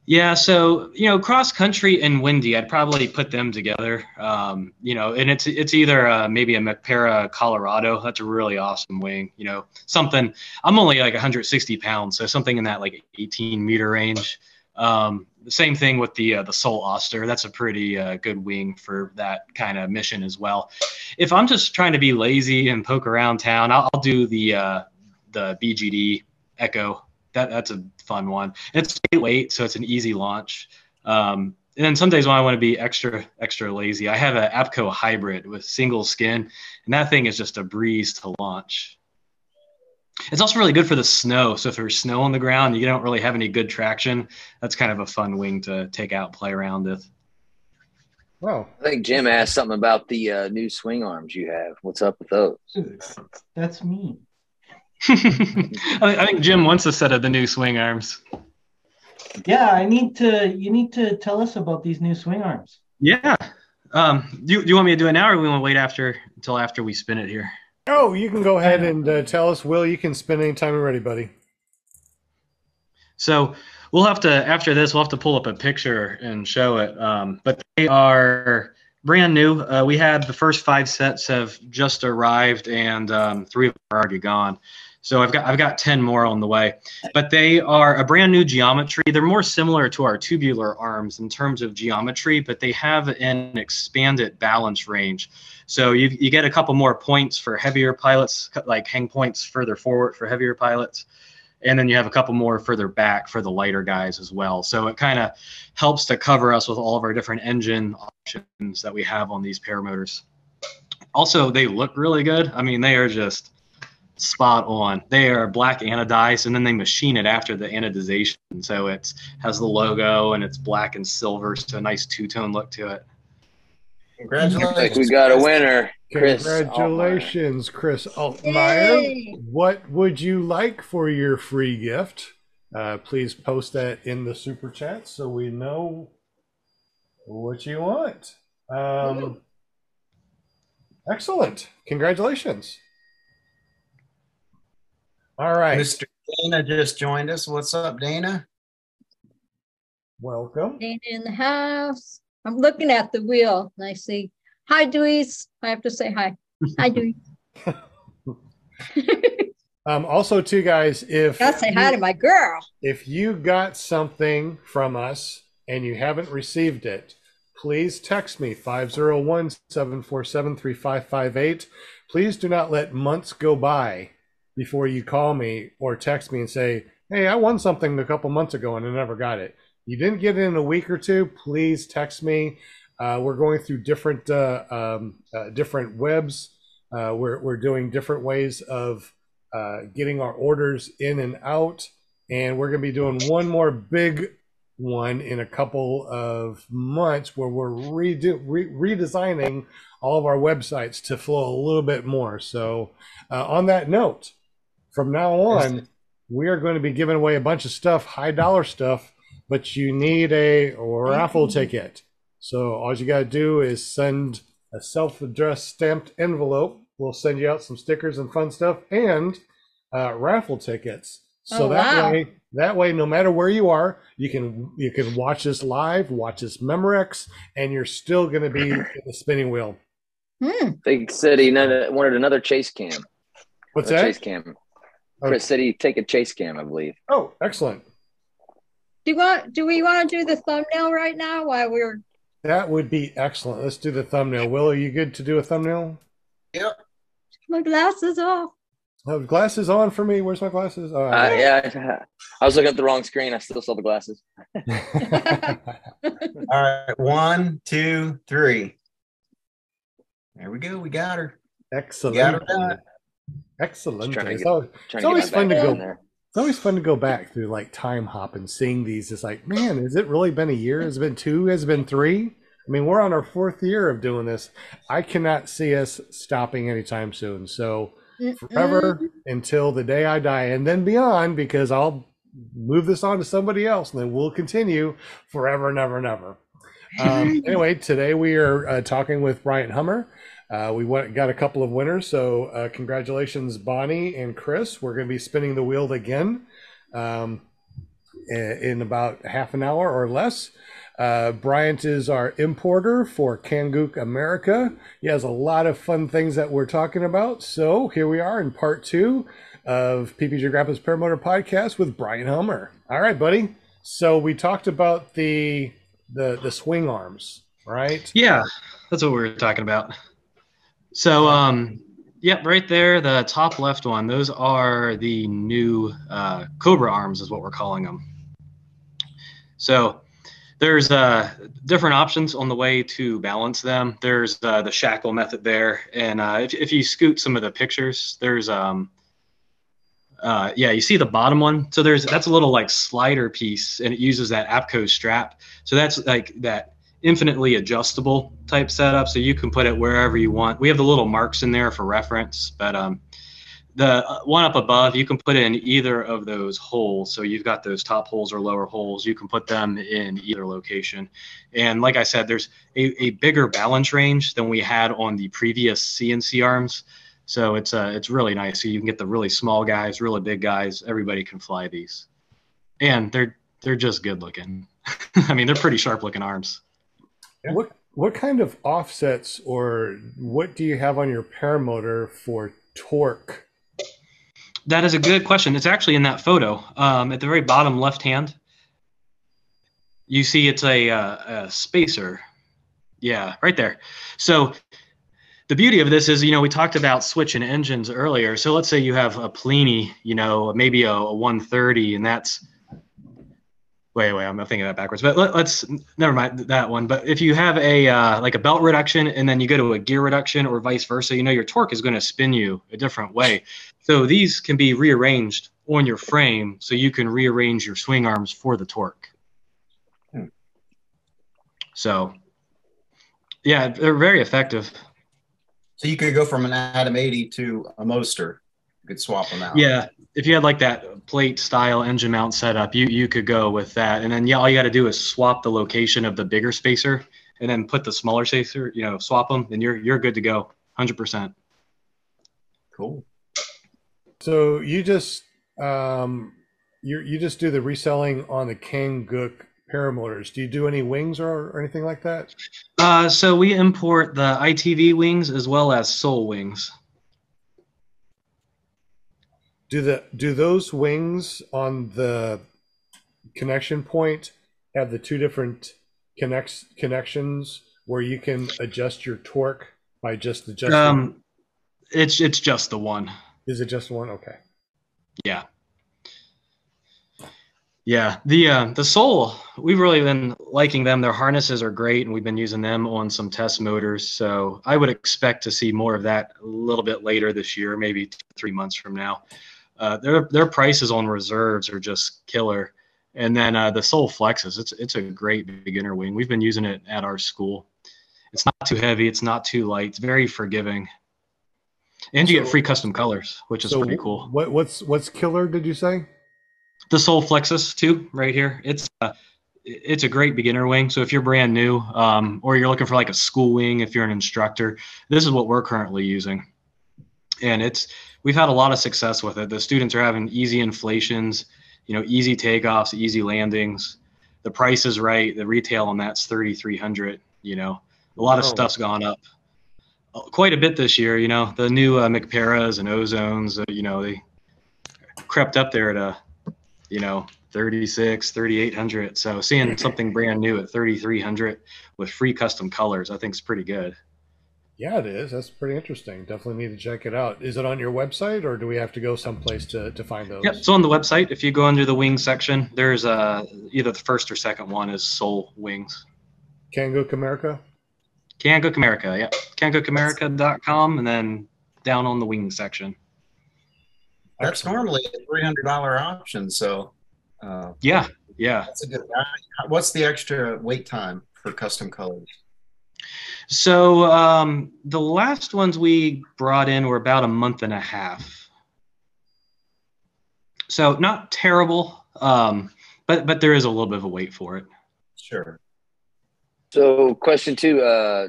Yeah, so you know, cross country and windy, I'd probably put them together. Um, you know, and it's it's either uh, maybe a MacPara Colorado. That's a really awesome wing. You know, something. I'm only like 160 pounds, so something in that like 18 meter range. Um, the same thing with the uh, the Sol Oster. That's a pretty uh, good wing for that kind of mission as well. If I'm just trying to be lazy and poke around town, I'll, I'll do the uh, the BGD Echo. That that's a fun one. It's lightweight, so it's an easy launch. Um, and then some days when I want to be extra extra lazy, I have an Apco hybrid with single skin, and that thing is just a breeze to launch. It's also really good for the snow. So if there's snow on the ground, you don't really have any good traction. That's kind of a fun wing to take out, play around with. Wow. I think Jim asked something about the uh, new swing arms you have. What's up with those? That's me. I I think Jim wants a set of the new swing arms. Yeah, I need to. You need to tell us about these new swing arms. Yeah. Um, do, you, do you want me to do it now, or we want to wait after until after we spin it here? Oh, you can go ahead and uh, tell us, Will. You can spin anytime you're ready, buddy. So we'll have to after this we'll have to pull up a picture and show it. Um, but they are brand new. Uh, we had the first five sets have just arrived, and um, three of them are already gone. So I've got I've got ten more on the way. But they are a brand new geometry. They're more similar to our tubular arms in terms of geometry, but they have an expanded balance range. So you, you get a couple more points for heavier pilots, like hang points further forward for heavier pilots and then you have a couple more further back for the lighter guys as well. So it kind of helps to cover us with all of our different engine options that we have on these paramotors. Also, they look really good. I mean, they are just spot on. They are black anodized, and then they machine it after the anodization, so it has the logo and it's black and silver, so a nice two-tone look to it. Looks like we got a winner, Chris. Congratulations, Chris Altmeyer. Yay. What would you like for your free gift? Uh, please post that in the super chat so we know what you want. Um, excellent. Congratulations. All right. Mr. Dana just joined us. What's up, Dana? Welcome. Dana in the house. I'm looking at the wheel and I see, hi, Dewey's. I have to say hi. Hi, Dewey. Um, also, too, guys, if Gotta say hi to my girl. if you got something from us and you haven't received it, please text me 501 747 3558. Please do not let months go by before you call me or text me and say, Hey, I won something a couple months ago and I never got it. You didn't get it in a week or two, please text me. Uh, we're going through different uh, um, uh, different webs. Uh, we're, we're doing different ways of uh, getting our orders in and out. And we're going to be doing one more big one in a couple of months where we're redo, re- redesigning all of our websites to flow a little bit more. So, uh, on that note, from now on, we are going to be giving away a bunch of stuff, high dollar stuff, but you need a raffle ticket. So, all you got to do is send a self addressed stamped envelope. We'll send you out some stickers and fun stuff and uh, raffle tickets. So Oh, that wow. way, that way, no matter where you are, you can you can watch this live, watch this Memorex, and you're still going to be in the spinning wheel. Hmm. They said he another- wanted another chase cam. What's A that? Chase cam. Chris said he'd take a chase cam, I believe. Oh, excellent. Do you want? Do we want to do the thumbnail right now while we're? That would be excellent. Let's do the thumbnail. Will, are you good to do a thumbnail? Yep. My glasses off. Oh, glasses on for me. Where's my glasses? Oh, Uh, yeah, I was looking at the wrong screen. I still saw the glasses. All right. One, two, three. There we go. We got her. excellent. Got her. Excellent. To It's always, It's always to fun to go- there. It's always fun to go back through like time hop and seeing these. It's like, man, has it really been a year? Has it been two? Has it been three? I mean, we're on our fourth year of doing this. I cannot see us stopping anytime soon. So forever until the day I die, and then beyond, because I'll move this on to somebody else, and then we'll continue forever and ever and ever. Um, anyway, today we are uh, talking with Brian Hummer. Uh, we went, got a couple of winners, so uh, congratulations, Bonnie and Chris. We're going to be spinning the wheel again um, in about half an hour or less. Uh, Bryant is our importer for Kangook America. He has a lot of fun things that we're talking about. So here we are in part two of PPG Grappa's Paramotor Podcast with Brian Hummer. All right, buddy. So we talked about the the the swing arms, right? Yeah, that's what we were talking about. So, um, yep, right there, the top left one. Those are the new uh, Cobra arms, is what we're calling them. So, there's uh, different options on the way to balance them. There's uh, the shackle method there, and uh, if if you scoot some of the pictures, there's um, Uh, yeah, you see the bottom one. So there's that's a little like slider piece, and it uses that APCO strap. So that's like that infinitely adjustable type setup. So you can put it wherever you want. We have the little marks in there for reference, but um, the uh, one up above, you can put in either of those holes. So you've got those top holes or lower holes. You can put them in either location. And like I said, there's a, a bigger balance range than we had on the previous CNC arms. So it's uh, it's really nice. So you can get the really small guys, really big guys. Everybody can fly these, and they're they're just good looking. I mean, they're pretty sharp looking arms. What what kind of offsets or what do you have on your paramotor for torque? That is a good question. It's actually in that photo um, at the very bottom left hand. You see, it's a, uh, a spacer. Yeah, right there. So the beauty of this is, you know, we talked about switching engines earlier. So let's say you have a Polini, you know, maybe a, a 130, and that's wait, wait, I'm thinking that backwards. But let, us never mind that one. But if you have a uh, like a belt reduction and then you go to a gear reduction or vice versa, you know, your torque is going to spin you a different way. So these can be rearranged on your frame, so you can rearrange your swing arms for the torque. Hmm. So, yeah, they're very effective. So you could go from an Atom 80 to a Moster. You could swap them out. Yeah, if you had like that plate style engine mount setup, you you could go with that. And then yeah, all you got to do is swap the location of the bigger spacer, and then put the smaller spacer. You know, swap them, and you're you're good to go, hundred percent. Cool. So you just um, you you just do the reselling on the Kangook paramotors. Do you do any wings or, or anything like that? Uh, so we import the ITV wings as well as Sol wings. Do the do those wings on the connection point have the two different connects connections where you can adjust your torque by just adjusting? Um, it's it's just the one. Is it just one? Okay. Yeah. Yeah, the uh, the Sol, we've really been liking them. Their harnesses are great, and we've been using them on some test motors. So I would expect to see more of that a little bit later this year, maybe three months from now. Uh, their their prices on reserves are just killer, and then uh, the Sol Flexus, it's it's a great beginner wing. We've been using it at our school. It's not too heavy, it's not too light, it's very forgiving, and you so, get free custom colors, which is so pretty cool. What what's what's killer? Did you say? the Sol Flexus too, right here. It's uh, it's a great beginner wing. So if you're brand new, um, or you're looking for like a school wing, if you're an instructor, this is what we're currently using, and it's we've had a lot of success with it. The students are having easy inflations, you know, easy takeoffs, easy landings. The price is right. The retail on that's thirty three hundred. You know, a lot of stuff's gone up uh, quite a bit this year. You know, the new uh, MacParas and Ozones, uh, you know, they crept up there at a you know 36 3800 so seeing something brand new at 3300 with free custom colors i think is pretty good yeah it is that's pretty interesting definitely need to check it out is it on your website or do we have to go someplace to, to find those yep it's on the website if you go under the wing section there's uh either the first or second one is Sol wings Kangook America Kangook America yeah kangookamerica.com and then down on the wing section that's Excellent. normally a three hundred dollar option. So uh, yeah, yeah, that's a good. What's the extra wait time for custom colors? So um, the last ones we brought in were about a month and a half. So not terrible, um, but but there is a little bit of a wait for it. Sure. So question two: uh,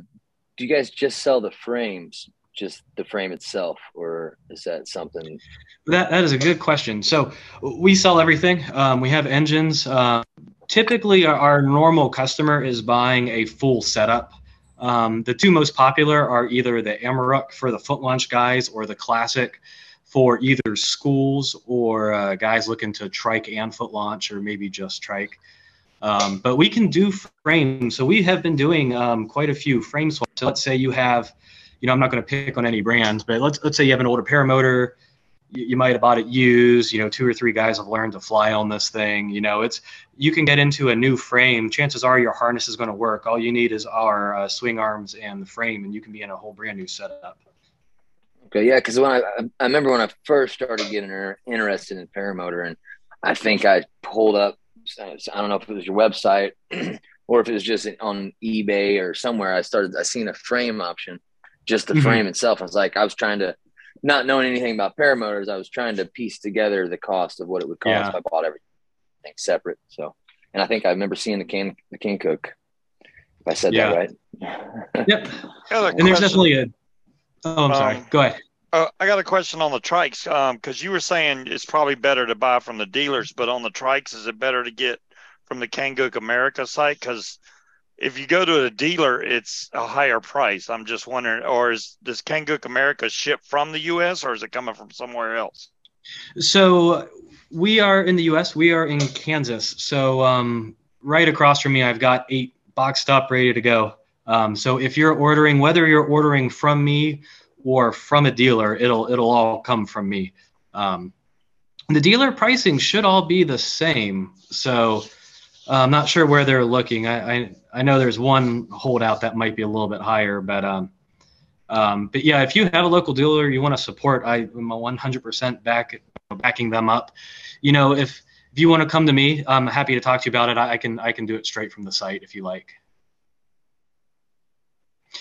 Do you guys just sell the frames? just the frame itself, or is that something? That that is a good question. So we sell everything. Um, we have engines. Uh, typically, our, our, normal customer is buying a full setup. Um, the two most popular are either the Amarok for the foot launch guys, or the Classic for either schools or uh, guys looking to trike and foot launch, or maybe just trike. Um, but we can do frames. So we have been doing um, quite a few frame swaps. So let's say you have you know, I'm not going to pick on any brands, but let's let's say you have an older paramotor, you, you might have bought it used. You know, two or three guys have learned to fly on this thing. You know, it's you can get into a new frame. Chances are your harness is going to work. All you need is our uh, swing arms and the frame, and you can be in a whole brand new setup. Okay, yeah, because when I I remember when I first started getting inter- interested in paramotor, and I think I pulled up. I don't know if it was your website or if it was just on eBay or somewhere. I started. I seen a frame option, just the Mhm. frame itself. I was like, I was trying to, not knowing anything about paramotors, I was trying to piece together the cost of what it would cost Yeah. if I bought everything separate. So, and I think I remember seeing the can the can cook. If I said Yeah. that right. Yep. Got a And there's definitely a. Oh, I'm sorry. Um, Go ahead. Uh, I got a question on the trikes because you were saying it's probably better to buy from the dealers, but on the trikes, is it better to get from the Kangook America site? Because if you go to a dealer, it's a higher price. I'm just wondering, or is does Kangook America ship from the U.S. or is it coming from somewhere else? So we are in the U.S. We are in Kansas. So um, right across from me, I've got eight boxed up, ready to go. Um, so if you're ordering, whether you're ordering from me or from a dealer, it'll it'll all come from me. Um, the dealer pricing should all be the same. So I'm not sure where they're looking. I, I I know there's one holdout that might be a little bit higher, but um, um, but yeah, if you have a local dealer you want to support, I am 100% back backing them up. You know, if if you want to come to me, I'm happy to talk to you about it. I, I can I can do it straight from the site if you like.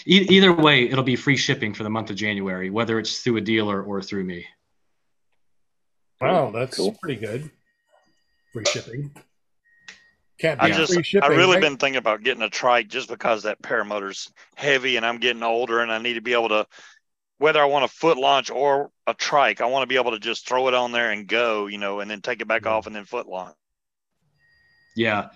E- either way, it'll be free shipping for the month of January, whether it's through a dealer or through me. Wow, that's Cool. pretty good. Free shipping. Can't I just, shipping, I really right? been thinking about getting a trike just because that paramotor's heavy and I'm getting older and I need to be able to whether I want a foot launch or a trike, I want to be able to just throw it on there and go, you know, and then take it back off and then foot launch. Yeah.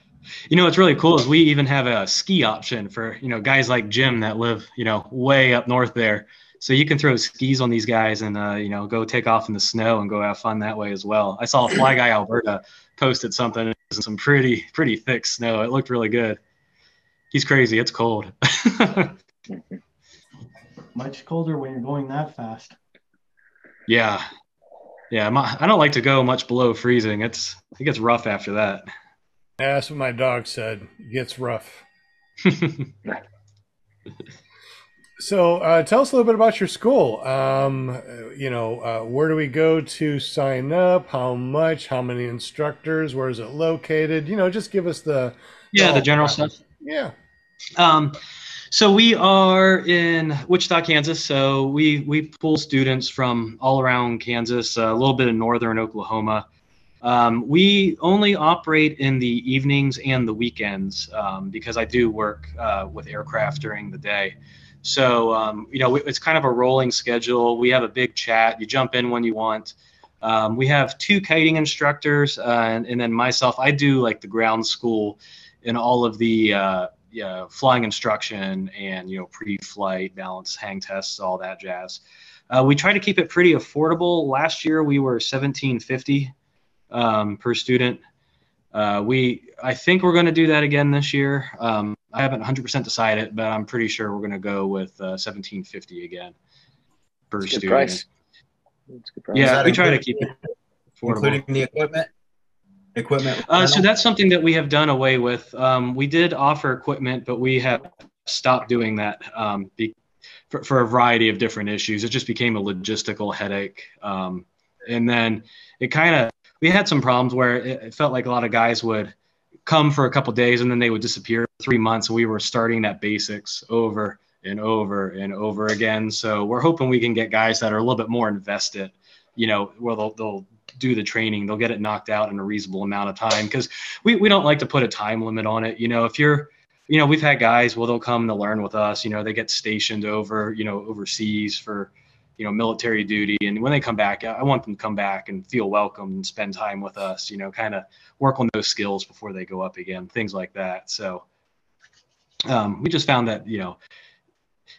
You know what's really cool is we even have a ski option for, you know, guys like Jim that live, you know, way up north there. So you can throw skis on these guys and uh, you know, go take off in the snow and go have fun that way as well. I saw a Fly Guy Alberta posted something it was in some pretty pretty thick snow. It looked really good. He's crazy. It's cold. Much colder when you're going that fast. yeah. Yeah, my, I don't like to go much below freezing. It's it gets rough after that. Yeah, that's what my dog said. It gets rough. So, uh, tell us a little bit about your school. Um, you know, uh, where do we go to sign up? How much? How many instructors? Where is it located? You know, just give us the yeah, the Oh, general stuff. yeah. Um, so we are in Wichita, Kansas. So we we pull students from all around Kansas, a little bit of northern Oklahoma. Um, we only operate in the evenings and the weekends um, because I do work uh, with aircraft during the day. So um, you know it's kind of a rolling schedule. We have a big chat. You jump in when you want. Um, we have two kiting instructors, uh, and, and then myself. I do like the ground school and all of the uh, yeah, flying instruction and you know pre-flight balance hang tests all that jazz uh, we try to keep it pretty affordable last year we were 1750 um, per student uh, we i think we're going to do that again this year um, i haven't 100% decided but i'm pretty sure we're going to go with uh, 1750 again per It's a good student price. It's good price. yeah we try to keep it affordable including the equipment. Equipment. Uh, so that's something that we have done away with. Um, we did offer equipment, but we have stopped doing that um, be, for, for a variety of different issues. It just became a logistical headache. Um, and then it kind of, we had some problems where it, it felt like a lot of guys would come for a couple days and then they would disappear for three months. We were starting at basics over and over and over again. So we're hoping we can get guys that are a little bit more invested, you know, where they'll, they'll do the training, they'll get it knocked out in a reasonable amount of time. Because we, we don't like to put a time limit on it. You know, if you're, you know, we've had guys, well, they'll come to learn with us. You know, they get stationed over, you know, overseas for, you know, military duty. And when they come back, I want them to come back and feel welcome and spend time with us, you know, kind of work on those skills before they go up again, things like that. So um, we just found that, you know,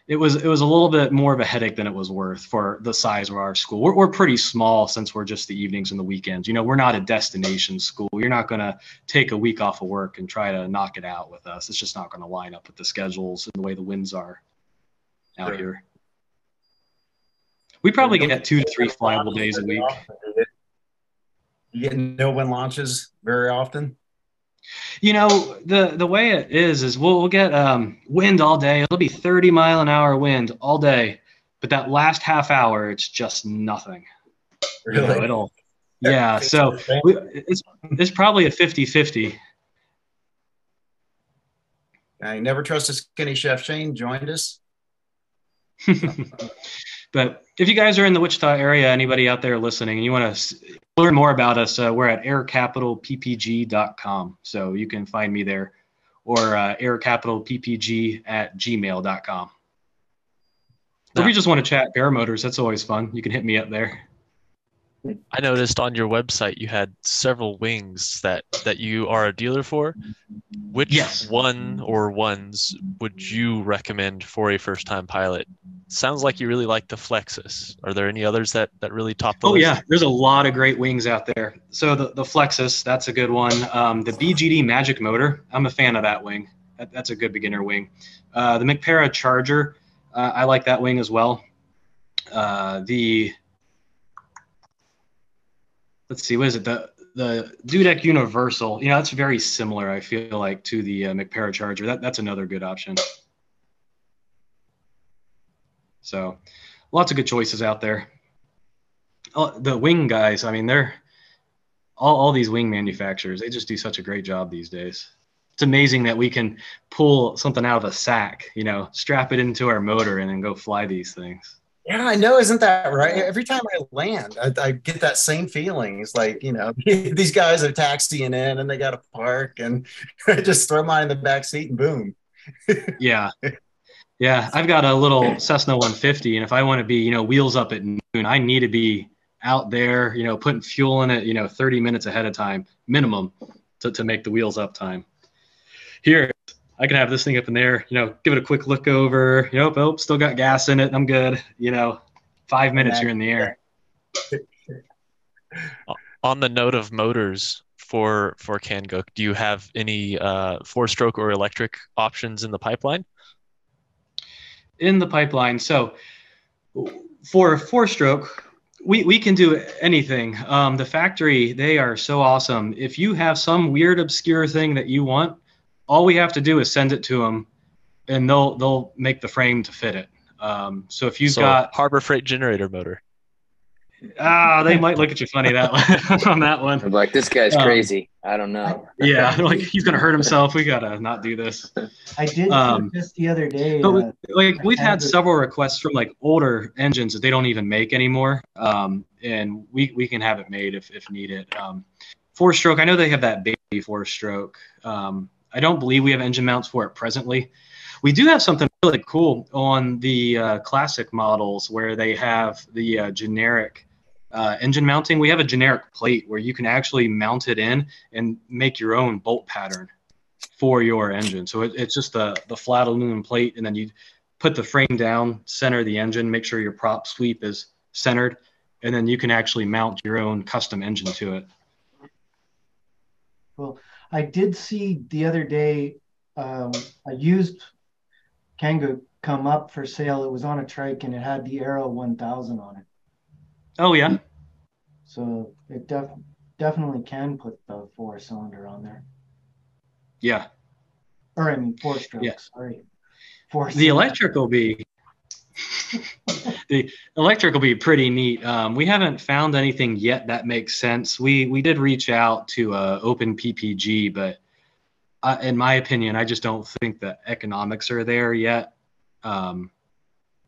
it was it was a little bit more of a headache than it was worth for the size of our school. We're, we're pretty small since we're just the evenings and the weekends. You know, we're not a destination school. You're not going to take a week off of work and try to knock it out with us. It's just not going to line up with the schedules and the way the winds are out Sure. here. We probably get two to three flyable days a week. You get no wind launches very often. You know, the the way it is is we'll, we'll get um, wind all day. It'll be 30 mile an hour wind all day. but that last half hour, it's just nothing. You know, Really? it'll, yeah. So we, it's it's probably a 50-50. I never trust a skinny chef. Shane joined us. but if you guys are in the Wichita area, anybody out there listening, and you want to learn more about us, uh, we're at aircapitalppg.com. So you can find me there or uh, aircapitalppg at gmail.com. Or if you just want to chat paramotors, that's always fun. You can hit me up there. I noticed on your website you had several wings that that you are a dealer for. Which Yes. one or ones would you recommend for a first-time pilot? Sounds like you really like the Flexus. Are there any others that that really top the Oh list? yeah, there's a lot of great wings out there. So the, the Flexus, that's a good one. Um, the BGD Magic Motor, I'm a fan of that wing. That, that's a good beginner wing. Uh, the MacPara Charger, uh, I like that wing as well. Uh, the let's see, what is it? The the Dudek Universal, you know, that's very similar. I feel like to the uh, MacPara Charger. That that's another good option. So, lots of good choices out there oh, the wing guys i mean they're all, all these wing manufacturers they just do such a great job these days it's amazing that we can pull something out of a sack you know strap it into our motor and then go fly these things Yeah, I know. Isn't that right? Every time I land, I, I get that same feeling. It's like, you know, these guys are taxiing in and they got to park and just throw mine in the back seat and boom. yeah yeah i've got a little cessna 150 and if i want to be you know wheels up at noon i need to be out there you know putting fuel in it you know 30 minutes ahead of time minimum to, to make the wheels up time here i can have this thing up in there you know give it a quick look over you know oh still got gas in it i'm good you know five minutes you're in the air On the note of motors for for Kangook, do you have any uh, four-stroke or electric options in the pipeline? In the pipeline. So for four stroke, we, we can do anything. Um, the factory, they are so awesome. If you have some weird, obscure thing that you want, all we have to do is send it to them and they'll, they'll make the frame to fit it. Um, so if you've so got, Harbor Freight generator motor. Ah, they might look at you funny that on that one. I'm like, this guy's Um, crazy. I don't know. Yeah. Like he's going to hurt himself. We got to not do this. I did Um, just the other day. But uh, like we've had Harbor- several requests from like older engines that they don't even make anymore, um, and we we can have it made if if needed. Um, four stroke, I know they have that baby four stroke. Um, I don't believe we have engine mounts for it presently. We do have something really cool on the uh, classic models where they have the uh, generic uh, engine mounting. We have a generic plate where you can actually mount it in and make your own bolt pattern for your engine. So it, it's just the, the flat aluminum plate, and then you put the frame down, center the engine, make sure your prop sweep is centered, and then you can actually mount your own custom engine to it. Well, I did see the other day um, a used Kangook come up for sale. It was on a trike and it had the Arrow 1000 on it. Oh yeah, So it def- definitely can put the four cylinder on there. yeah. Or I mean, four strokes. Yeah. Sorry. Four The cylinder. electric will be the electric will be pretty neat. Um, we haven't found anything yet that makes sense. We we did reach out to uh, Open PPG, but uh, in my opinion, I just don't think the economics are there yet. Um,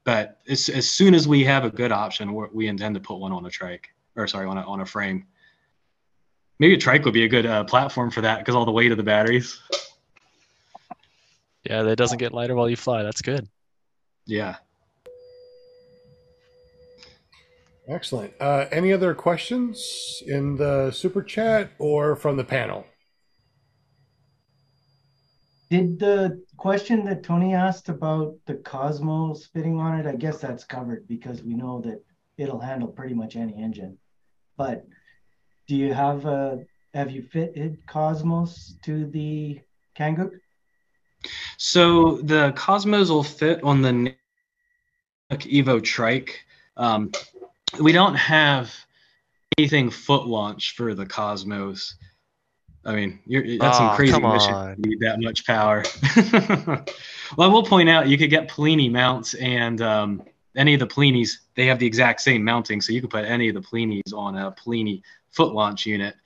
but as, as soon as we have a good option, we're, we intend to put one on a trike, or sorry, on a on a frame. Maybe a trike would be a good uh, platform for that because all the weight of the batteries. Yeah, that doesn't get lighter while you fly. That's good. Yeah. Excellent. Uh, any other questions in the super chat or from the panel? Did the question that Tony asked about the Cosmos fitting on it, I guess that's covered because we know that it'll handle pretty much any engine. But do you have a have you fitted Cosmos to the Kangook? So the Cosmos will fit on the Evo trike. Um, we don't have anything foot launch for the Cosmos. I mean, you're, that's Aw, some crazy come mission on. to need that much power. well, I will point out you could get Polini mounts and um, any of the Polinis, they have the exact same mounting, so you can put any of the Polinis on a Polini foot launch unit.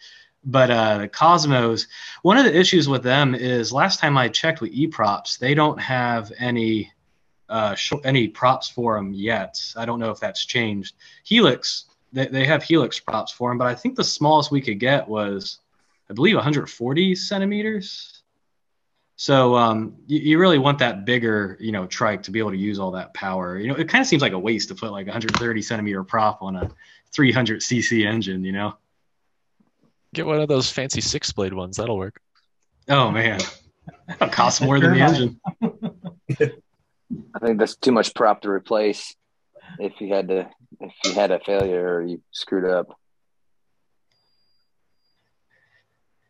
But uh, the Cosmos, one of the issues with them is last time I checked with eProps, they don't have any uh, sh- any props for them yet. I don't know if that's changed. Helix, they, they have Helix props for them, but I think the smallest we could get was, I believe, 140 centimeters. So um, you, you really want that bigger, you know, trike to be able to use all that power. You know, it kind of seems like a waste to put like 130 centimeter prop on a 300 cc engine. You know. Get one of those fancy six blade ones. That'll work. Oh man, that costs more than the engine. I think that's too much prop to replace if you had to if you had a failure or you screwed up.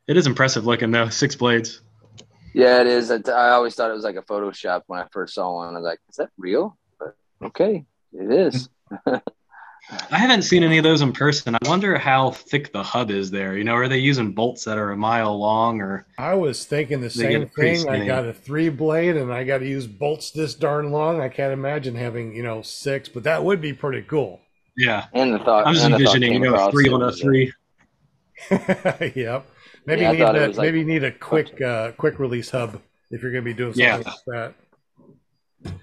It is impressive looking though, six blades. Yeah, it is. I I always thought it was like a Photoshop when I first saw one. I was like, "Is that real?" But okay, it is. I haven't seen any of those in person. I wonder how thick the hub is there. You know, are they using bolts that are a mile long or? I was thinking the same get pretty thing. I got a three blade and I got to use bolts this darn long. I can't imagine having, you know, six, but that would be pretty cool. Yeah, and the thought. I'm just and the thought envisioning, you know, three on a three. yep. Maybe Yeah, you need thought it that, like- maybe you need a quick uh, quick release hub if you're going to be doing something Yeah. like that.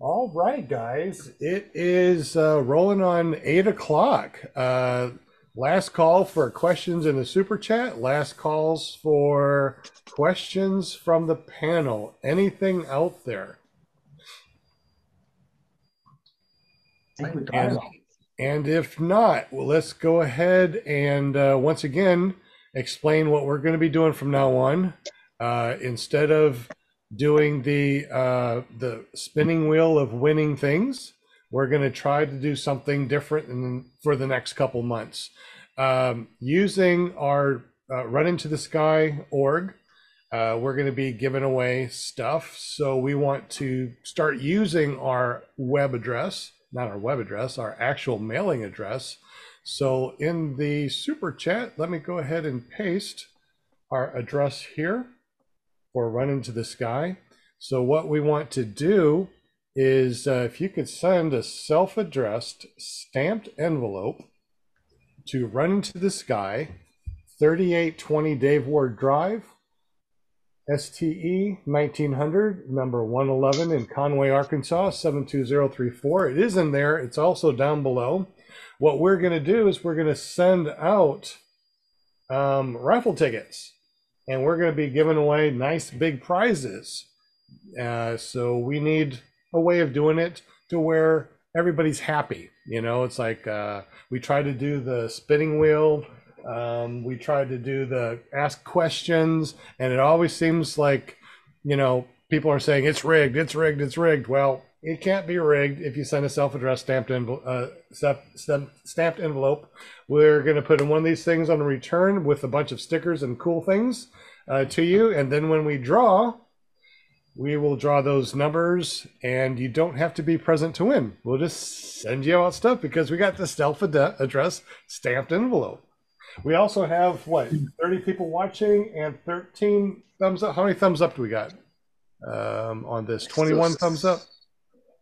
All right, guys. It is uh, rolling on eight o'clock. Uh, last call for questions in the super chat. Last calls for questions from the panel. Anything out there? I think we got And, and if not, well, let's go ahead and uh, once again explain what we're going to be doing from now on. Uh, instead of doing the uh, the spinning wheel of winning things, we're going to try to do something different in, for the next couple months. Um, using our uh, Run Into the Sky org, uh, we're going to be giving away stuff. So we want to start using our web address, not our web address, our actual mailing address. So in the super chat, let me go ahead and paste our address here for Run Into the Sky. So what we want to do is uh, if you could send a self-addressed stamped envelope to Run Into the Sky, 3820 Dave Ward Drive, STE 1900, number 111 in Conway, Arkansas, 72034. It is in there. It's also down below. What we're going to do is we're going to send out um, raffle tickets and we're going to be giving away nice big prizes. Uh, so we need a way of doing it to where everybody's happy. You know, it's like uh, we try to do the spinning wheel. Um, we try to do the ask questions, and it always seems like, you know, people are saying it's rigged, it's rigged, it's rigged. Well, it can't be rigged if you send a self-addressed stamped envelope. Uh, stamp- stamp- stamped envelope. We're going to put in one of these things on a return with a bunch of stickers and cool things uh, to you, and then when we draw, we will draw those numbers, and you don't have to be present to win. We'll just send you out stuff because we got the self address stamped envelope. We also have what 30 people watching and 13 thumbs up. How many thumbs up do we got um, on this? 21 thumbs up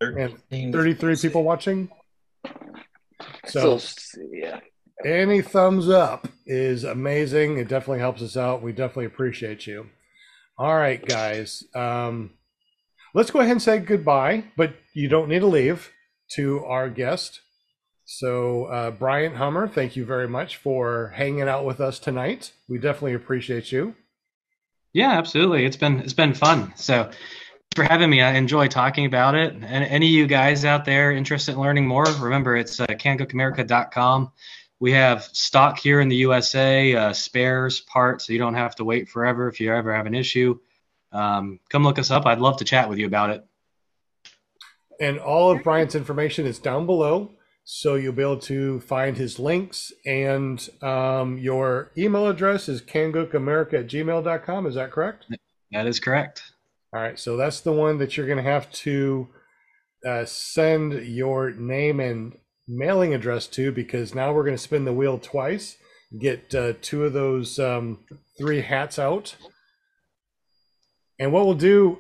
33 people watching. So So, yeah. any thumbs up is amazing. It definitely helps us out. We definitely appreciate you. All right, guys. Um, let's go ahead and say goodbye, but you don't need to leave to our guest. So, uh, Bryant Hummer, thank you very much for hanging out with us tonight. We definitely appreciate you. Yeah, absolutely. It's been it's been fun. So thanks for having me. I enjoy talking about it. And any of you guys out there interested in learning more, remember it's uh, kangookamerica.com. We have stock here in the USA, uh, spares, parts, so you don't have to wait forever if you ever have an issue. Um, come look us up. I'd love to chat with you about it. And all of Brian's information is down below. So you'll be able to find his links and um, your email address is kangookamerica at gmail.com. Is that correct? That is correct. All right. So that's the one that you're going to have to uh, send your name and mailing address to because now we're going to spin the wheel twice, get uh, two of those um, three hats out. And what we'll do,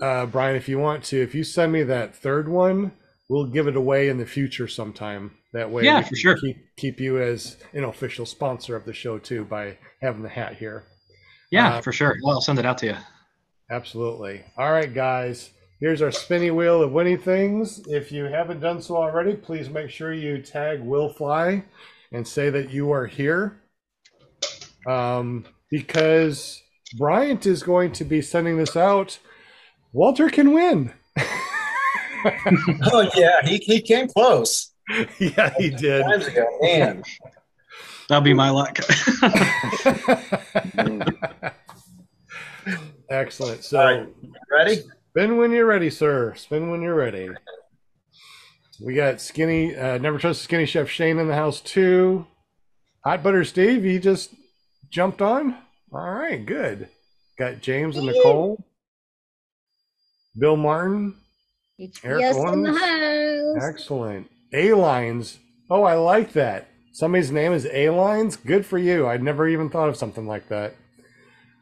uh, Brian, if you want to, if you send me that third one, we'll give it away in the future sometime. That way, Yeah, we for can sure. Keep keep you as an official sponsor of the show too by having the hat here. Yeah, Uh, for sure. Well, I'll send it out to you. Absolutely. All right, guys. Here's our spinny wheel of winning things. If you haven't done so already, please make sure you tag Will Fly and say that you are here. Um, because Bryant is going to be sending this out. Walter can win. Oh yeah, he, he came close yeah, he did. times ago, man. That'll be my luck. Excellent. So, All right. Ready? spin when you're ready, sir. Spin when you're ready. We got skinny, uh, never trust skinny chef Shane in the house too. Hot butter Steve, he just jumped on. All right, good. Got James and Nicole. Bill Martin, Eric HBS in the house. excellent. A lines. Oh, I like that. Somebody's name is A lines. Good for you. I'd never even thought of something like that.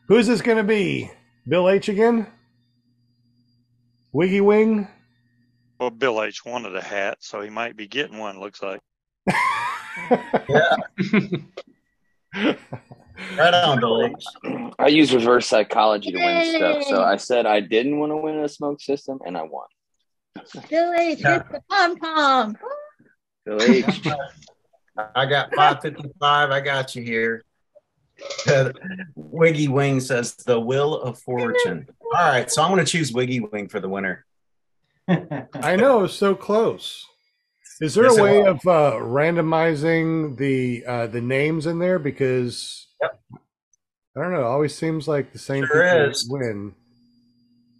Who's this going to be? Bill H again? Wiggy Wing? Well, Bill H wanted a hat, so he might be getting one. Looks like. yeah. Right on, Bill H. I use reverse psychology to win stuff. So I said I didn't want to win a smoke system, and I won. Bill H, hit the pom pom. Bill H. I got 555. I got you here. Wiggy Wing says the will of fortune. All right, so I'm going to choose Wiggy Wing for the winner. I know, so close. Is there Yes, a way of uh, randomizing the uh, the names in there? Because Yep. I don't know. It always seems like the same Sure people is. win.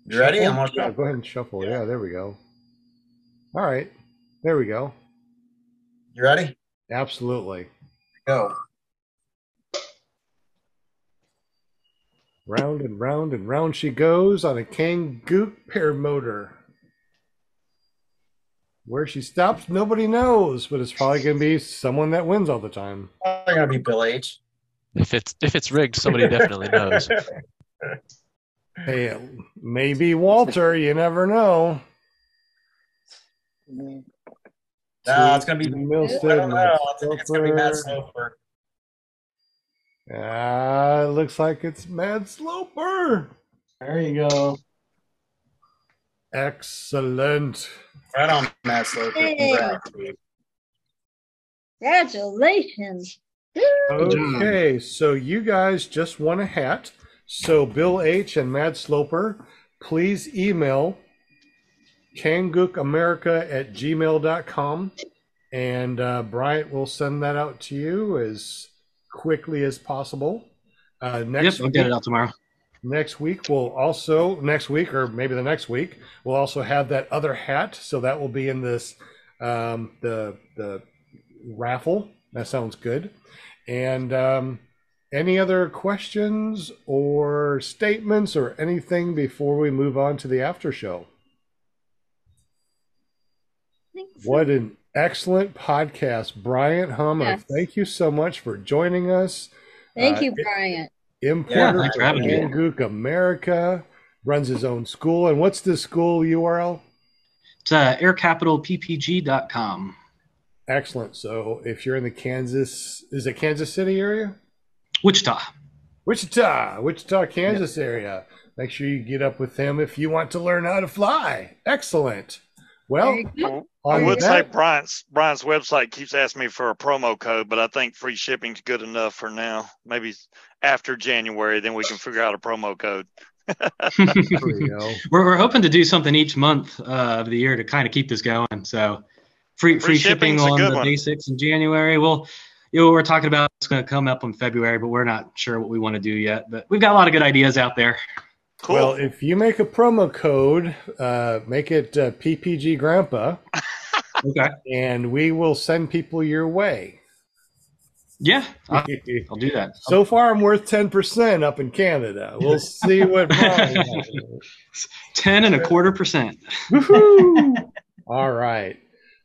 You ready? I'm gonna yeah, go ahead and shuffle. Yeah, there we go. All right, there we go. You ready? Absolutely. Go. Round and round and round she goes on a Kangook paramotor. Where she stops, nobody knows, but it's probably going to be someone that wins all the time. Probably going to be Bill H. If it's if it's rigged, somebody definitely knows. Hey, maybe Walter. You never know. No, it's going to be. Milstead. I don't know. I think it's going to be Matt Sloper. Sloper. Ah, it looks like it's Mad Sloper. There you go. Excellent. Right on, Matt Sloper. Yay. Congrats, dude. Congratulations. Okay, so you guys just won a hat. So Bill H and Mad Sloper, please email kangookamerica at gmail.com and uh, Bryant will send that out to you as quickly as possible. Uh, Yep, next I'll get it out tomorrow. Next week we'll also next week or maybe the next week we'll also have that other hat. So that will be in this um, the the raffle. That sounds good. And um, any other questions or statements or anything before we move on to the after show? Thanks. What an excellent podcast, Bryant Hummer. Yes. Thank you so much for joining us. Thank Uh, you, Bryant. Importer thanks for for having me. Kangook America runs his own school. And what's the school URL? It's uh, aircapitalppg.com. Excellent. So if you're in the Kansas, is it Kansas City area? Wichita. Wichita, Wichita, Kansas area. Make sure you get up with him if you want to learn how to fly. Excellent. Well, I would say Brian's Brian's website keeps asking me for a promo code, but I think free shipping's good enough for now. Maybe after January, then we can figure out a promo code. we go. we're, we're hoping to do something each month uh, of the year to kind of keep this going. So free free, Free shipping on the one. basics in January. We'll you know we're talking about it's going to come up in February, but we're not sure what we want to do yet. But we've got a lot of good ideas out there. Cool. Well, if you make a promo code, uh, make it uh, PPG Grandpa, Okay. and we will send people your way. Yeah, I'll, I'll do that. So far, I'm worth 10% up in Canada. We'll see what Brian. Ten and a quarter percent. All right.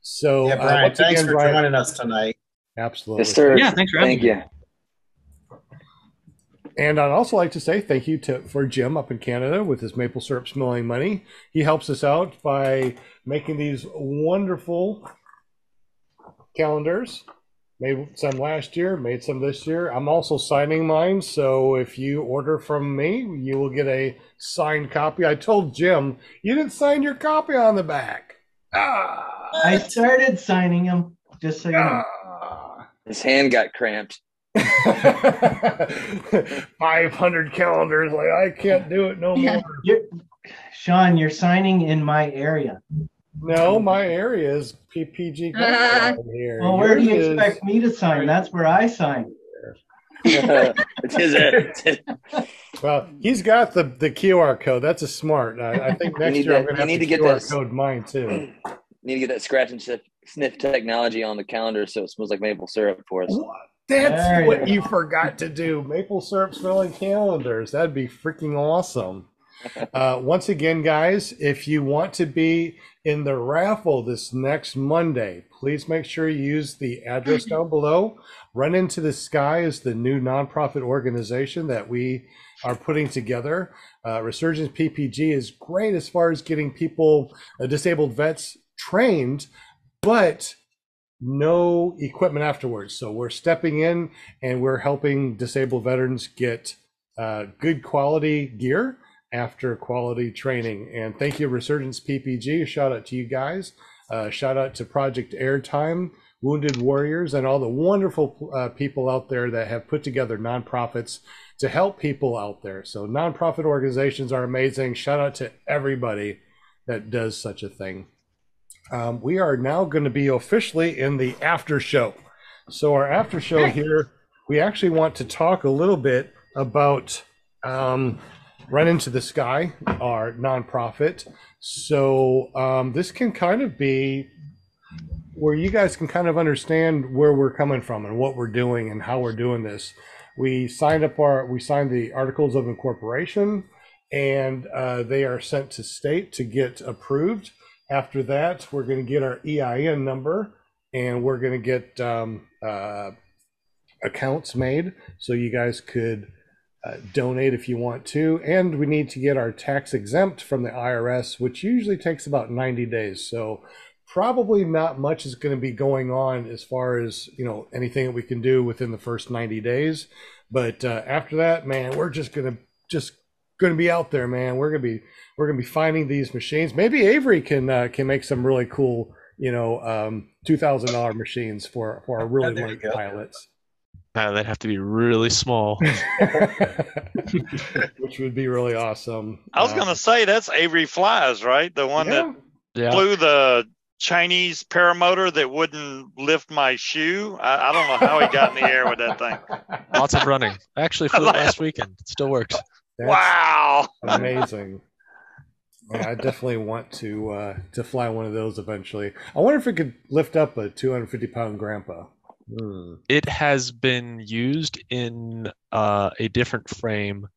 So, Yeah, uh, Brian, once thanks again, for Brian, joining us tonight. absolutely. Yes, sir. Yeah, thanks for having Thank me. you. And I'd also like to say thank you to for Jim up in Canada with his maple syrup smelling money. He helps us out by making these wonderful calendars. Made some last year, made some this year. I'm also signing mine, so if you order from me, you will get a signed copy. I told Jim you didn't sign your copy on the back. Ah, I started signing them, just so you know. ah. His hand got cramped. 500 calendars. Like, I can't do it no Yeah. more. You're, Sean, you're signing in my area. No, my area is PPG Ah. down here. Well, where do you is- expect me to sign? That's where I sign. it's his, it's his- Well, he's got the, the QR code. That's a smart. I, I think next need year I'm going to have need to to get QR that- code mine too. need to get that scratch and sniff, sniff technology on the calendar so it smells like maple syrup for us. That's There what go. you forgot to do. Maple syrup smelling calendars. That'd be freaking awesome. Uh, once again, guys, if you want to be in the raffle this next Monday, please make sure you use the address down below. Run into the Sky is the new nonprofit organization that we are putting together. Uh, Resurgence PPG is great as far as getting people, uh, disabled vets, trained, but no equipment afterwards. So we're stepping in and we're helping disabled veterans get uh, good quality gear after quality training. And thank you, Resurgence PPG. Shout out to you guys. Uh, shout out to Project Airtime, Wounded Warriors, and all the wonderful uh, people out there that have put together nonprofits to help people out there. So nonprofit organizations are amazing. Shout out to everybody that does such a thing. Um, we are now going to be officially in the after show. So our after show here, we actually want to talk a little bit about um, Run into the Sky, our nonprofit. So um, this can kind of be where you guys can kind of understand where we're coming from and what we're doing and how we're doing this. We signed up our we signed the articles of incorporation, and uh, they are sent to state to get approved. After that, we're going to get our EIN number, and we're going to get um, uh, accounts made so you guys could uh, donate if you want to. And we need to get our tax exempt from the IRS, which usually takes about 90 days. So probably not much is going to be going on as far as you know anything that we can do within the first 90 days. But uh, after that, man, we're just going to just going to be out there, man. We're going to be we're going to be finding these machines. Maybe Avery can uh, can make some really cool, you know, um, two thousand dollar machines for for our really Yeah, light pilots. Uh, they'd have to be really small. which would be really awesome. I was Uh, gonna say that's Avery Flies, right? The one yeah. that Yeah. flew the Chinese paramotor that wouldn't lift my shoe. I, I don't know how he got in the air with that thing. Lots of running. I actually flew it last weekend. It still works. That's wow. amazing. Yeah, I definitely want to uh, to fly one of those eventually. I wonder if it could lift up a 250 pound grandpa. Hmm. It has been used in uh, a different frame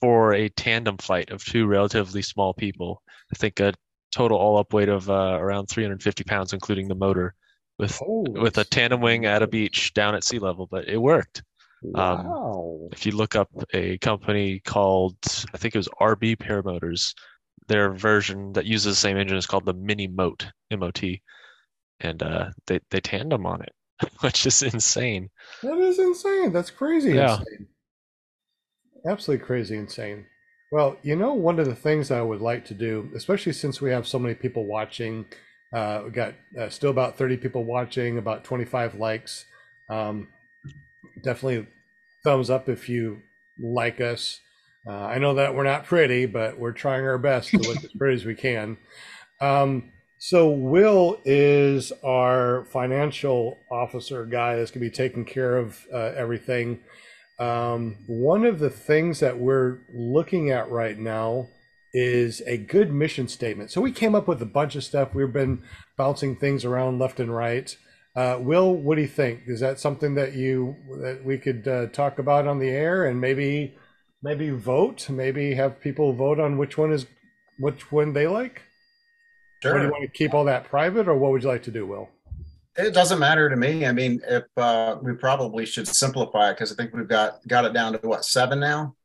for a tandem flight of two relatively small people. I think a total all up weight of uh, around 350 pounds, including the motor, with Holy with a tandem wing at a beach down at sea level. But it worked. um, Wow. If you look up a company called, I think it was RB Paramotors, their version that uses the same engine is called the Mini Mot, M-O-T, and uh, they they tandem on it, which is insane. That is insane. That's crazy Yeah. insane. Absolutely crazy insane. Well, you know, one of the things I would like to do, especially since we have so many people watching, uh, we got uh, still about 30 people watching, about 25 likes. Um, definitely thumbs up if you like us. Uh, I know that we're not pretty, but we're trying our best to look as pretty as we can. Um, so Will is our financial officer guy that's going to be taking care of uh, everything. Um, one of the things that we're looking at right now is a good mission statement. So we came up with a bunch of stuff. We've been bouncing things around left and right. Uh, Will, what do you think? Is that something that you that we could uh, talk about on the air and maybe maybe vote? Maybe have people vote on which one is which one they like. Or do you want to keep all that private, or what would you like to do, Will? It doesn't matter to me. I mean, if uh, we probably should simplify it because I think we've got got it down to what seven now.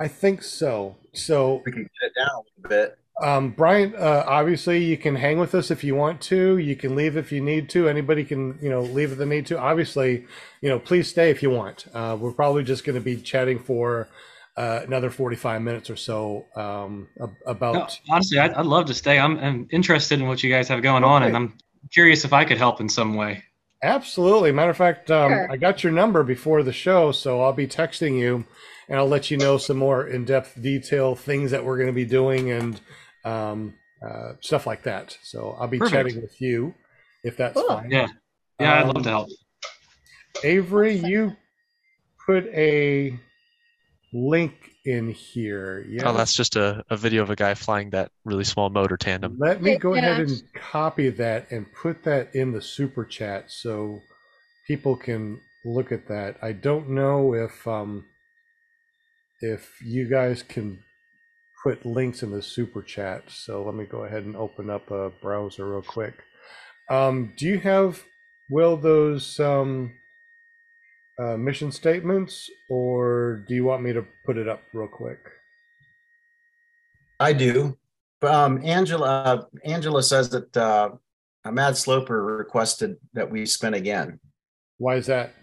I think so. So We can get it down a little bit. Um, Brian, uh, obviously you can hang with us if you want to. You can leave if you need to. Anybody can, you know, leave if they need to. Obviously, you know, please stay if you want. Uh, we're probably just going to be chatting for uh, another 45 minutes or so um, about. No, honestly, I'd, I'd love to stay. I'm, I'm interested in what you guys have going on, and I'm curious if I could help in some way. Absolutely. Matter of fact, um, Sure. I got your number before the show, so I'll be texting you and I'll let you know some more in depth detail things that we're going to be doing and um, uh, stuff like that. So I'll be Perfect. chatting with you if that's Cool. fine. Yeah, yeah, I'd Um, love to help. Avery, you put a link in here. Yeah. Oh, that's just a, a video of a guy flying that really small motor tandem. Let me go ahead and copy that and put that in the super chat so people can look at that. I don't know if um if you guys can put links in the super chat. So let me go ahead and open up a browser real quick. Um do you have will those um uh, mission statements or do you want me to put it up real quick? I do. Um, Angela, Angela says that uh, a Mad Sloper requested that we spin again. Why is that?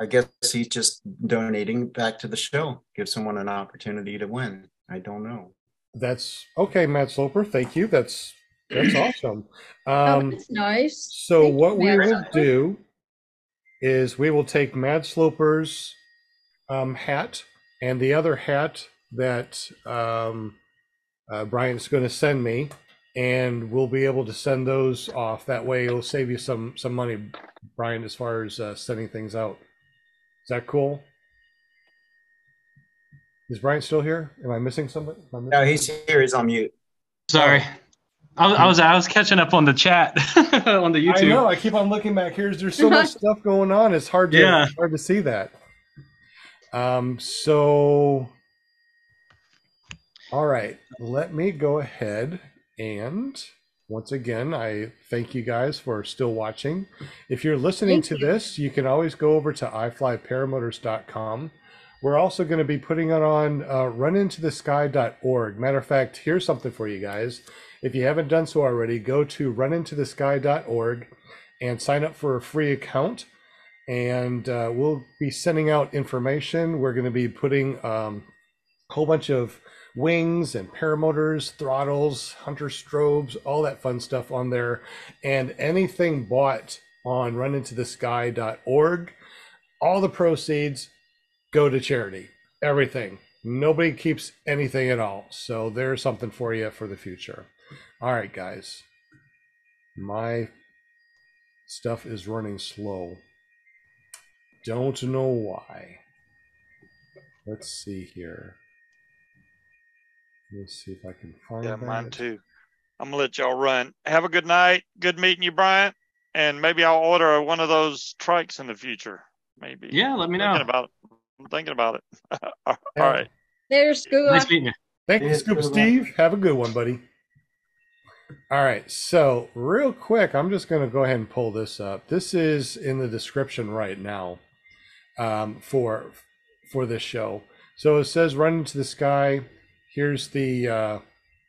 I guess he's just donating back to the show, give someone an opportunity to win. I don't know. That's okay, Matt Sloper. Thank you. That's that's awesome. Oh, Um, that's nice. so Thank you, what we Matt will Sloper. do is we will take Mad Sloper's um, hat and the other hat that um, uh, Brian's going to send me, and we'll be able to send those off. That way, it'll save you some some money, Brian, as far as uh, sending things out. Is that cool? Is Brian still here? Am I missing somebody? I missing No, he's here. He's on mute. Sorry, I was, I was I was catching up on the chat on the YouTube. I YouTube. know. I keep on looking back here. There's so much stuff going on. It's hard to Yeah. hard to see that. Um. So, all right. Let me go ahead and once again, I thank you guys for still watching. If you're listening Thank to you. this, you can always go over to iflyparamotors.com. We're also going to be putting it on uh, runintothesky.org. Matter of fact, here's something for you guys. If you haven't done so already, go to runintothesky.org and sign up for a free account. And uh, we'll be sending out information. We're going to be putting um, a whole bunch of wings and paramotors, throttles, hunter strobes, all that fun stuff on there. And anything bought on runintothesky.org, all the proceeds go to charity. Everything. Nobody keeps anything at all. So there's something for you for the future. All right, guys. My stuff is running slow. Don't know why. Let's see here. Let's see if I can find Yeah, that. mine too. I'm gonna let y'all run. Have a good night. Good meeting you, Bryant. And maybe I'll order one of those trikes in the future. Maybe. Yeah, let me know. About it. I'm thinking about it. All Yeah. right. There's Scuba. Nice meeting you. Thank you, Yes, Scuba good luck. Steve. Have a good one, buddy. All right, so real quick, I'm just going to go ahead and pull this up. This is in the description right now um, for for this show. So it says "Run into the sky." Here's the uh,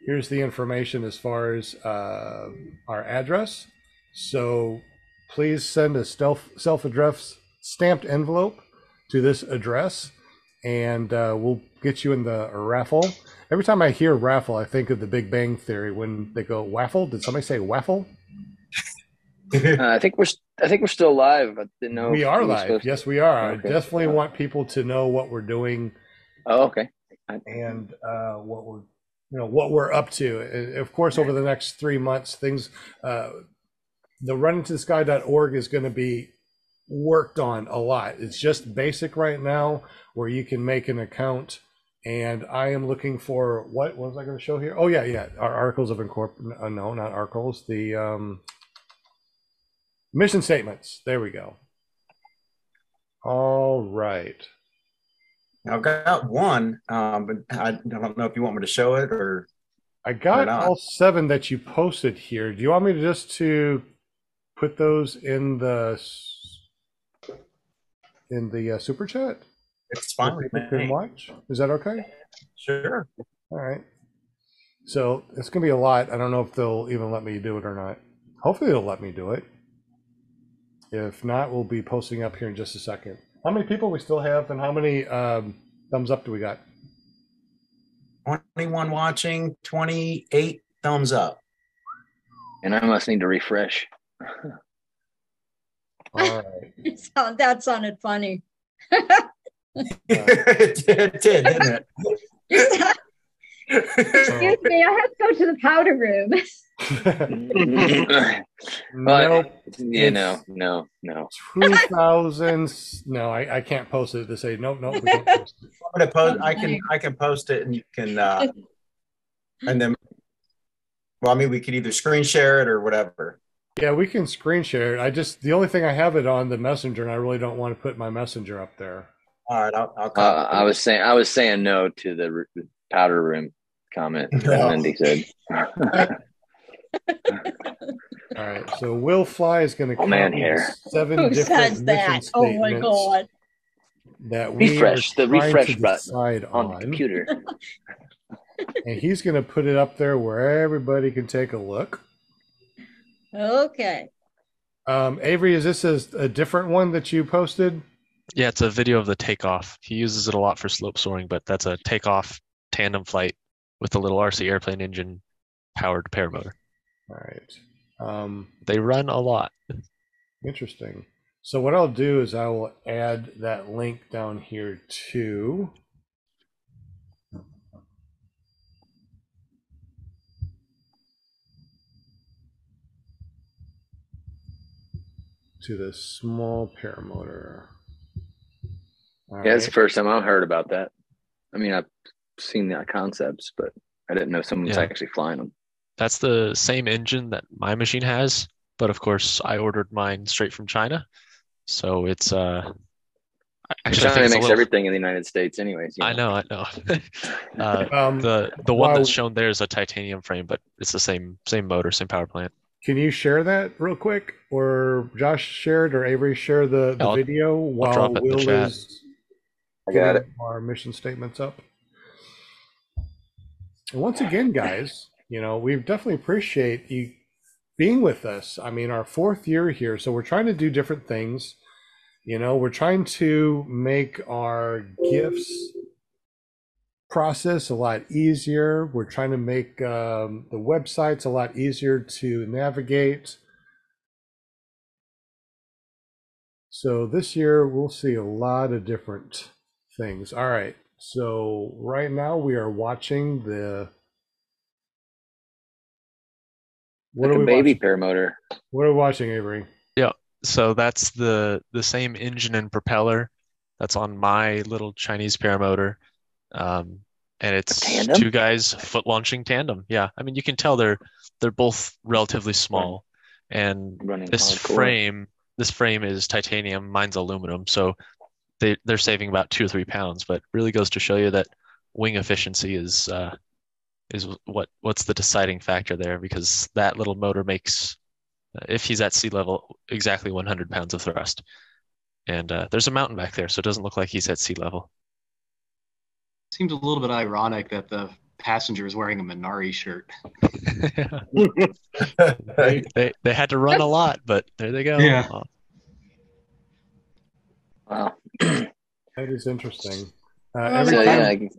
here's the information as far as uh, our address. So please send a self self addressed stamped envelope to this address, and uh, we'll get you in the raffle. Every time I hear raffle, I think of the Big Bang Theory when they go waffle. Did somebody say waffle? Uh, I think we're I think we're still live. I didn't know. we are we live. supposed to- Yes, we are. Okay. I definitely want people to know what we're doing Oh, okay. I- and uh, what we're you know what we're up to. And of course, over the next three months, things uh, the runintothesky.org is going to be worked on a lot. It's just basic right now, where you can make an account. And I am looking for what, what was I going to show here? Oh yeah, yeah, our articles of incorporation. Uh, no, not articles. The um, mission statements. There we go. All right. I've got one, um, but I don't know if you want me to show it or I got not? all seven that you posted here. Do you want me to just to put those in the in the uh, super chat? It's fine with People can watch. Is that okay? Sure. All right. So it's gonna be a lot. I don't know if they'll even let me do it or not. Hopefully they'll let me do it. If not, we'll be posting up here in just a second. How many people we still have, and how many um, thumbs up do we got? 21 watching, 28 thumbs up. And I must need to refresh. All right. So that sounded funny. it did, it did, didn't it? Excuse me, I have to go to the powder room. nope. yeah, no, no, no. Two thousands. No, I, I can't post it to say nope, nope. We can't post it. I'm gonna post. I can I can post it, and you can. uh And then, well, I mean, we could either screen share it or whatever. Yeah, we can screen share it. I just the only thing I have it on the messenger, and I really don't want to put my messenger up there. All right, I'll. I'll Uh, I was saying I was saying no to the powder room comment that No. Lindy said. All right, so Will Fly is going to Oh, man, here. seven Who different says mission that? Oh my god. that we Refresh, are the trying refresh to button decide on the on, computer. and he's going to put it up there where everybody can take a look. Okay. Um, Avery, is this a, a different one that you posted? Yeah, it's a video of the takeoff. He uses it a lot for slope soaring, but that's a takeoff tandem flight with a little RC airplane engine powered paramotor. All right. Um, They run a lot. Interesting. So what I'll do is I will add that link down here too. To the small paramotor. All Yeah, it's the first time I've heard about that. I mean, I've seen the concepts, but I didn't know someone was Yeah. actually flying them. That's the same engine that my machine has, but of course I ordered mine straight from China. So it's uh actually I China think makes little everything in the United States, anyways. you I know, I know. uh, Um, the the one while- that's shown there is a titanium frame, but it's the same same motor, same power plant. Can you share that real quick, or Josh shared, or Avery share the, the I'll- video while drop the Will is I got getting our mission statements up. And once again, guys, you know we definitely appreciate you being with us. I mean, our fourth year here, so we're trying to do different things. You know, we're trying to make our gifts process a lot easier. We're trying to make um, the websites a lot easier to navigate. So this year we'll see a lot of different things. All right. So right now we are watching the what like are a we baby watching? paramotor. What are we watching, Avery? Yeah. So that's the the same engine and propeller that's on my little Chinese paramotor. Um, and it's two guys foot launching tandem. Yeah, I mean you can tell they're they're both relatively small, and Running this hardcore. frame this frame is titanium, mine's aluminum, so they they're saving about two or three pounds, but really goes to show you that wing efficiency is uh, is what what's the deciding factor there because that little motor makes if he's at sea level exactly 100 pounds of thrust. And uh, there's a mountain back there so it doesn't look like he's at sea level Seems a little bit ironic that the passenger is wearing a Minari shirt. they, they, they had to run a lot but there they go Yeah. Wow. That is interesting. Uh, So time, yeah, I,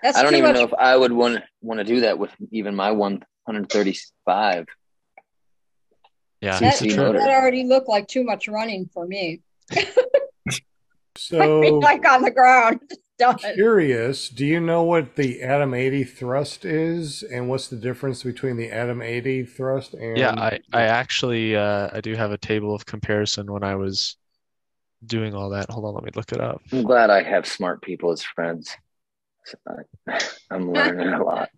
That's I don't even much. know if I would want want to do that with even my 135. yeah That, CC it's true. motor. that already looked like too much running for me. so like on the ground. Done. curious, do you know what the Atom 80 thrust is and what's the difference between the Atom 80 thrust and yeah I, I actually uh, I do have a table of comparison when I was doing all that hold on let me look it up I'm glad I have smart people as friends. I'm learning a lot.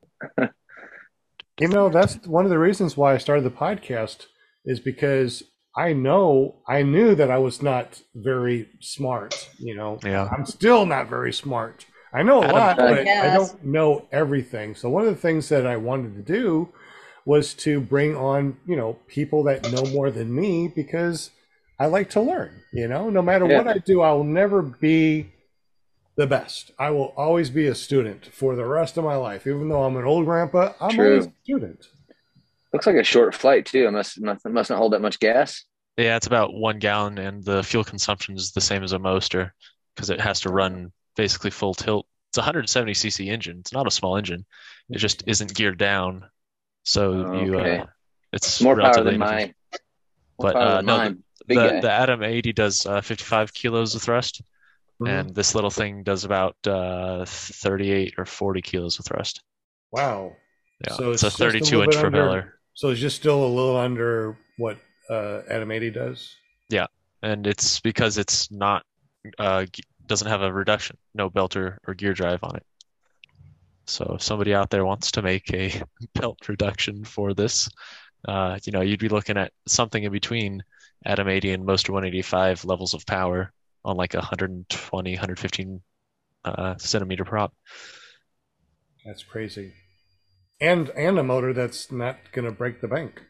You know, that's one of the reasons why I started the podcast is because I know I knew that I was not very smart, you know. yeah I'm still not very smart. I know a Atom- lot, but I don't know everything. So one of the things that I wanted to do was to bring on, you know, people that know more than me because I like to learn, you know, no matter Yeah. what I do, I will never be the best. I will always be a student for the rest of my life. Even though I'm an old grandpa, I'm True. always a student. Looks like a short flight too. It must must, must not hold that much gas. Yeah, it's about one gallon, and the fuel consumption is the same as a Moster because it has to run basically full tilt. It's a 170 cc engine. It's not a small engine. It just isn't geared down, so you Okay. uh, it's More power relatively than my inefficient. more But uh, than no, mine. Big the the Atom 80 does uh, 55 kilos of thrust, Mhm. and this little thing does about uh, 38 or 40 kilos of thrust. Wow. Yeah, So it's, it's a just a 32 inch bit under- propeller, So it's just still a little under what uh, Atom 80 does. Yeah. And it's because it's not uh, doesn't have a reduction, no belter or gear drive on it. So if somebody out there wants to make a belt reduction for this, uh, you know, you'd be looking at something in between Atom 80 and Moster 185 levels of power on like a 120, 115 uh, centimeter prop. That's crazy. And and a motor that's not going to break the bank.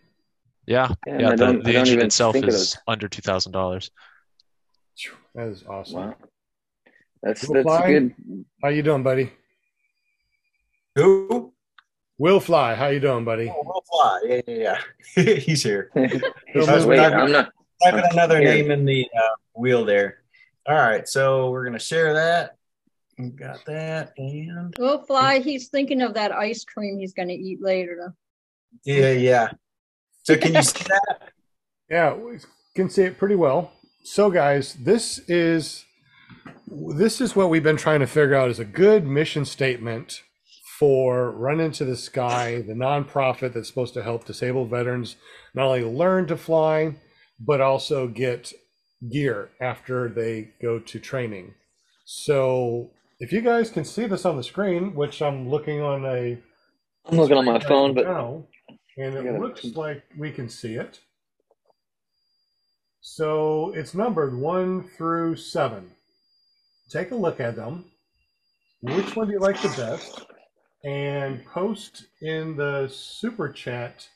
Yeah, Yeah, yeah. The, the engine even itself is those. under two thousand dollars. That is awesome. Wow. That's Will that's fly? good. How you doing, buddy? Who? Will Fly, how you doing, buddy? Oh, Will Fly. Yeah, yeah, yeah. He's here. He's I was wait, typing- I'm not. Typing another Here. name in the uh, wheel there. All right, so we're gonna share that. We got that, and Will fly. He's thinking of that ice cream he's going to eat later. yeah, yeah. So can you see that? Yeah, we can see it pretty well. So, guys, this is this is what we've been trying to figure out is a good mission statement for Run Into the Sky, the nonprofit that's supposed to help disabled veterans not only learn to fly, but also get gear after they go to training. So, if you guys can see this on the screen, which I'm looking on a I'm looking on my screen phone, right but now, and it looks like we can see it. So it's numbered one through seven. Take a look at them. Which one do you like the best? And post in the super chat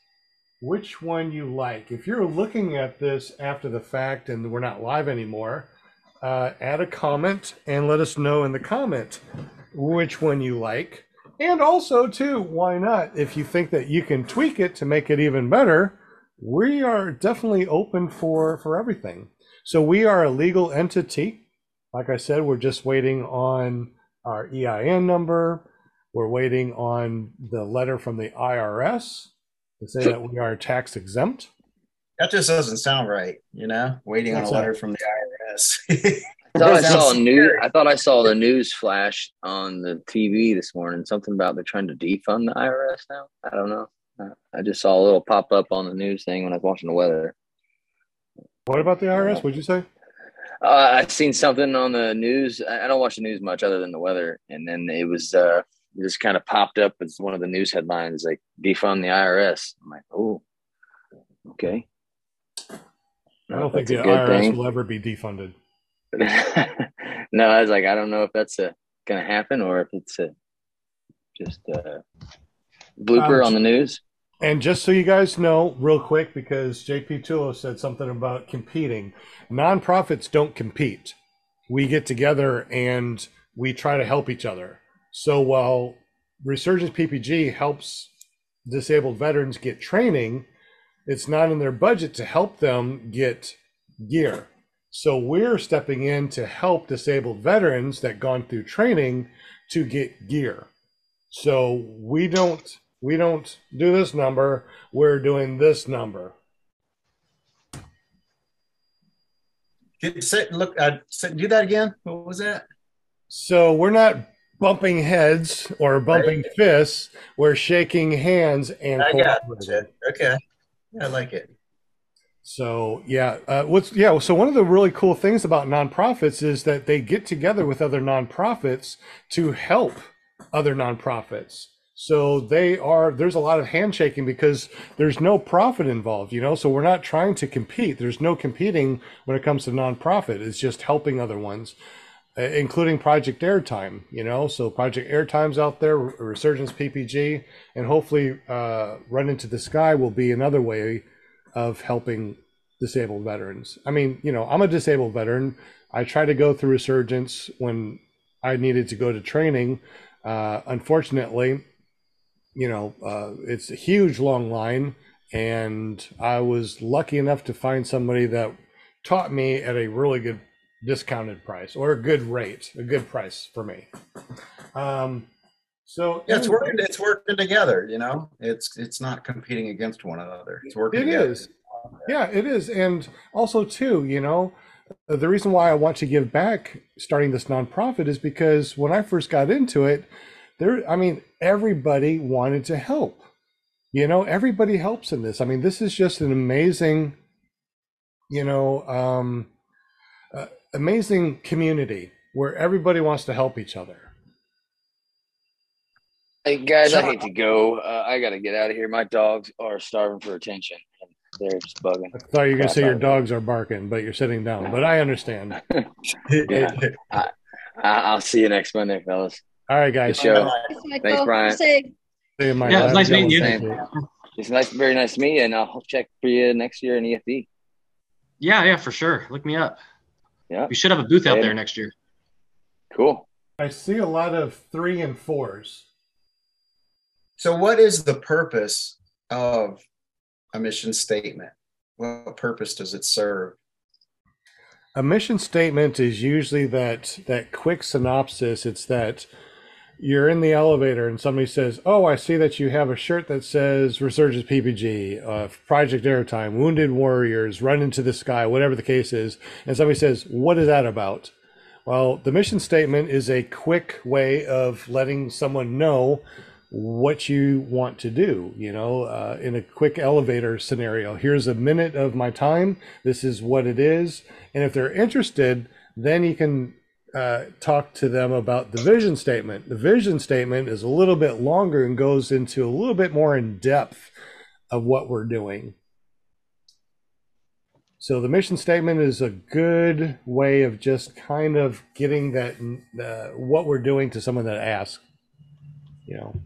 which one you like. If you're looking at this after the fact and we're not live anymore, uh, add a comment and let us know in the comment which one you like. And also, too, why not? If you think that you can tweak it to make it even better, we are definitely open for for everything. So we are a legal entity. Like I said, we're just waiting on our EIN number. We're waiting on the letter from the IRS to say that we are tax exempt. That just doesn't sound right, you know. Waiting on a letter from the IRS. I thought I Sounds saw a news. I thought I saw the news flash on the TV this morning. Something about they're trying to defund the IRS now. I don't know. I just saw a little pop up on the news thing when I was watching the weather. What about the IRS? What'd you say? Uh, I seen something on the news. I I don't watch the news much other than the weather, and then it was uh, it just kind of popped up as one of the news headlines, like defund the IRS. I'm like, oh, okay. I don't think the IRS thing. will ever be defunded. no, I was like, I don't know if that's a, gonna happen or if it's a just a blooper Um, on the news. And just so you guys know, real quick, because JP Tulo said something about competing, nonprofits don't compete. We get together and we try to help each other. So while Resurgence PPG helps disabled veterans get training, it's not in their budget to help them get gear. So we're stepping in to help disabled veterans that gone through training to get gear. So we don't we don't do this number, we're doing this number. Get- sit, look, uh, sit, do that again. What was that? So we're not bumping heads or bumping fists, we're shaking hands and I got it. Okay, I like it. So yeah, uh, what's yeah? So one of the really cool things about nonprofits is that they get together with other nonprofits to help other nonprofits. So they are there's a lot of handshaking because there's no profit involved, you know. So we're not trying to compete. There's no competing when it comes to nonprofit. It's just helping other ones. Uh, including Project Airtime. You know, so Project Airtime's out there, Resurgence PPG, and hopefully, uh, Run into the Sky will be another way of helping disabled veterans. I mean, you know, I'm a disabled veteran. I try to go through Resurgence when I needed to go to training. Uh, unfortunately, you know, uh, it's a huge long line, and I was lucky enough to find somebody that taught me at a really good discounted price or a good rate, a good price for me. Um, so Yeah, it's working. It's working together. You know, it's it's not competing against one another. It's working. It together. is. Yeah, it is. And also, too, you know, the reason why I want to give back starting this nonprofit is because when I first got into it, there, I mean, everybody wanted to help. You know, everybody helps in this. I mean, this is just an amazing, you know, um, amazing community where everybody wants to help each other. Hey guys, I hate to go. Uh, I got to get out of here. My dogs are starving for attention. and They're just bugging. I thought you were going to say your out of me. dogs are barking, but you're sitting down. But I understand. Yeah. I, I'll see you next Monday, fellas. All right, Good guys. show. Thanks, Thanks, Brian. Say, See you, Mike. Yeah, it was nice meeting good you. one. It's nice, very nice to meet you, and I'll check for you next year in EFD. Yeah, yeah, for sure. Look me up. Yeah, We should have a booth out there next year. cool. I see a lot of three and fours. So, what is the purpose of a mission statement? What purpose does it serve? A mission statement is usually that that quick synopsis. It's that you're in the elevator and somebody says, "Oh, I see that you have a shirt that says Resurgence PPG, uh, Project Airtime, Wounded Warriors, Run into the Sky, whatever the case is." And somebody says, "What is that about?" Well, the mission statement is a quick way of letting someone know what you want to do. You know, uh, in a quick elevator scenario, here's a minute of my time. This is what it is. And if they're interested, then you can uh, talk to them about the vision statement. The vision statement is a little bit longer and goes into a little bit more in depth of what we're doing. So the mission statement is a good way of just kind of getting that uh, what we're doing to someone that asks. You know,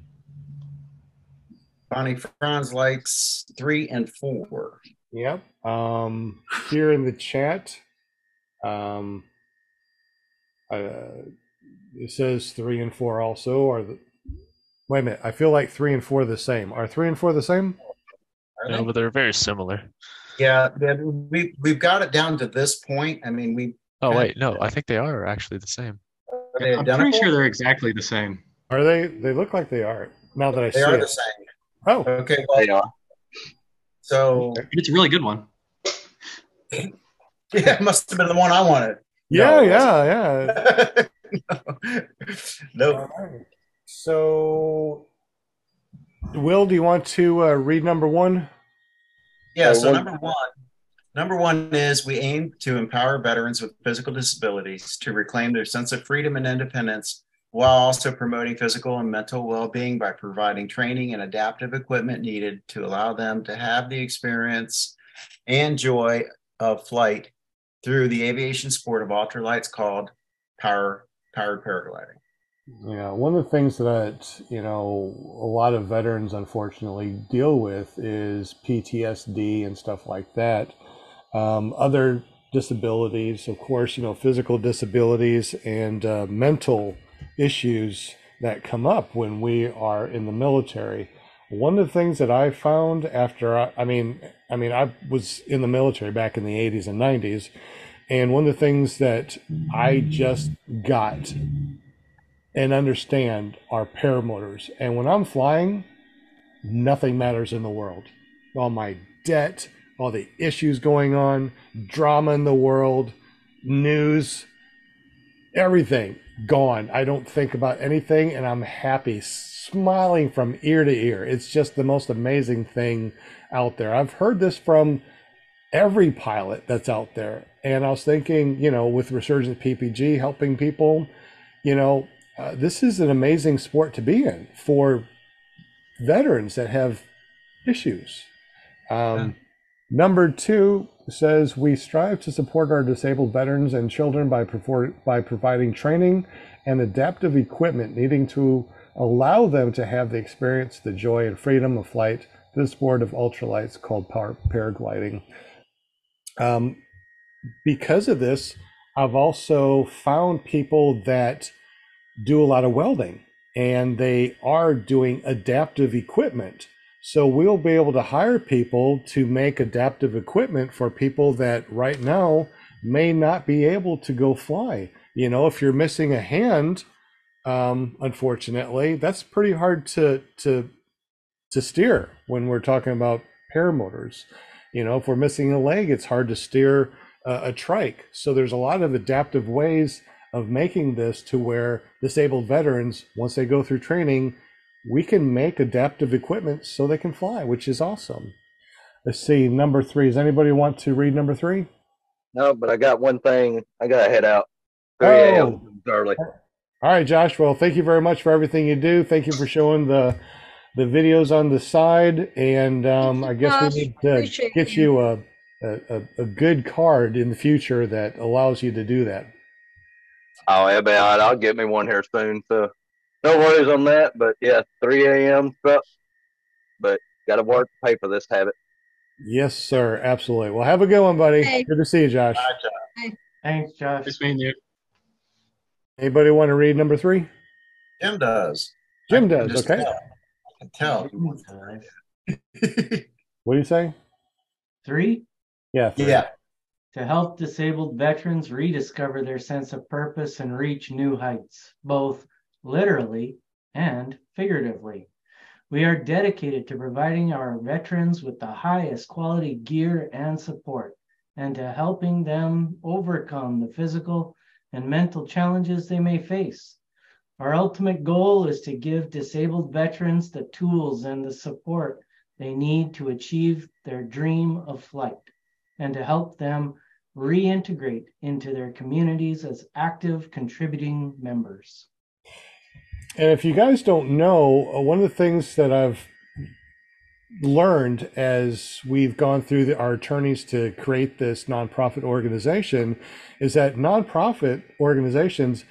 Bonnie Franz likes three and four. Yep. Um, here in the chat, um, uh, it says three and four also. Are the wait a minute? I feel like three and four are the same. Are three and four the same? No, they? but they're very similar. Yeah, yeah, we we've got it down to this point. I mean, we Oh wait, no, I think they are actually the same. I'm pretty sure they're exactly the same. Are they? They look like they are. Now that I They see are it. the same. Oh, Okay, They are. so it's a really good one. yeah, it must have been the one I wanted. Yeah, No, yeah, yeah. no. All right. So, Will, do you want to uh, read number one? Yeah, Uh, so one- number one, number one is we aim to empower veterans with physical disabilities to reclaim their sense of freedom and independence while also promoting physical and mental well-being by providing training and adaptive equipment needed to allow them to have the experience and joy of flight through the aviation sport of ultralights called power powered paragliding. Yeah, one of the things that, you know, a lot of veterans unfortunately deal with is PTSD and stuff like that. Um, other disabilities, of course, you know, physical disabilities and uh, mental issues that come up when we are in the military. One of the things that I found after I, I mean, I mean, I was in the military back in the 80s and 90s, and one of the things that I just got and understand are paramotors. And when I'm flying, nothing matters in the world. All my debt, all the issues going on, drama in the world, news, everything gone. I don't think about anything and I'm happy, smiling from ear to ear. It's just the most amazing thing out there. I've heard this from every pilot that's out there. And I was thinking, you know, with Resurgent PPG helping people, you know, uh, this is an amazing sport to be in for veterans that have issues. Um, Number two, says we strive to support our disabled veterans and children by, prefor- by providing training and adaptive equipment needing to allow them to have the experience, the joy, and freedom of flight the sport of ultralights called paragliding. Um, because of this, I've also found people that do a lot of welding and they are doing adaptive equipment. So we'll be able to hire people to make adaptive equipment for people that right now may not be able to go fly. You know, if you're missing a hand, um, unfortunately, that's pretty hard to to to steer when we're talking about paramotors. You know, if we're missing a leg, it's hard to steer a, a trike. So there's a lot of adaptive ways of making this to where disabled veterans, once they go through training, we can make adaptive equipment so they can fly, which is awesome. Let's see, number three. Does anybody want to read number three? No, but I got one thing. I gotta head out. 3 Oh. a.m. early. All right, Josh. Well, thank you very much for everything you do. Thank you for showing the the videos on the side, and um, I guess we need to get you. you a, a a- a good card in the future that allows you to do that. Oh, yeah, but I'll I'll get me one here soon. So no worries on that. But yeah, 3 a.m. truck. But got to work to pay for this habit. Yes, sir. Absolutely. Well, have a good one, buddy. Hey. Good to see you, Josh. Thanks, Josh. Nice meeting you. Anybody want to read number three? Jim does. Jim I does. Okay. tell. I can tell. he wants to read it. What do you say? Three, Yeah. three. yeah. to help disabled veterans rediscover their sense of purpose and reach new heights, both literally and figuratively. We are dedicated to providing our veterans with the highest quality gear and support, and to helping them overcome the physical and mental challenges they may face. Our ultimate goal is to give disabled veterans the tools and the support they need to achieve their dream of flight and to help them reintegrate into their communities as active contributing members. And if you guys don't know, uh, one of the things that I've learned as we've gone through the, our attorneys to create this nonprofit organization is that nonprofit organizations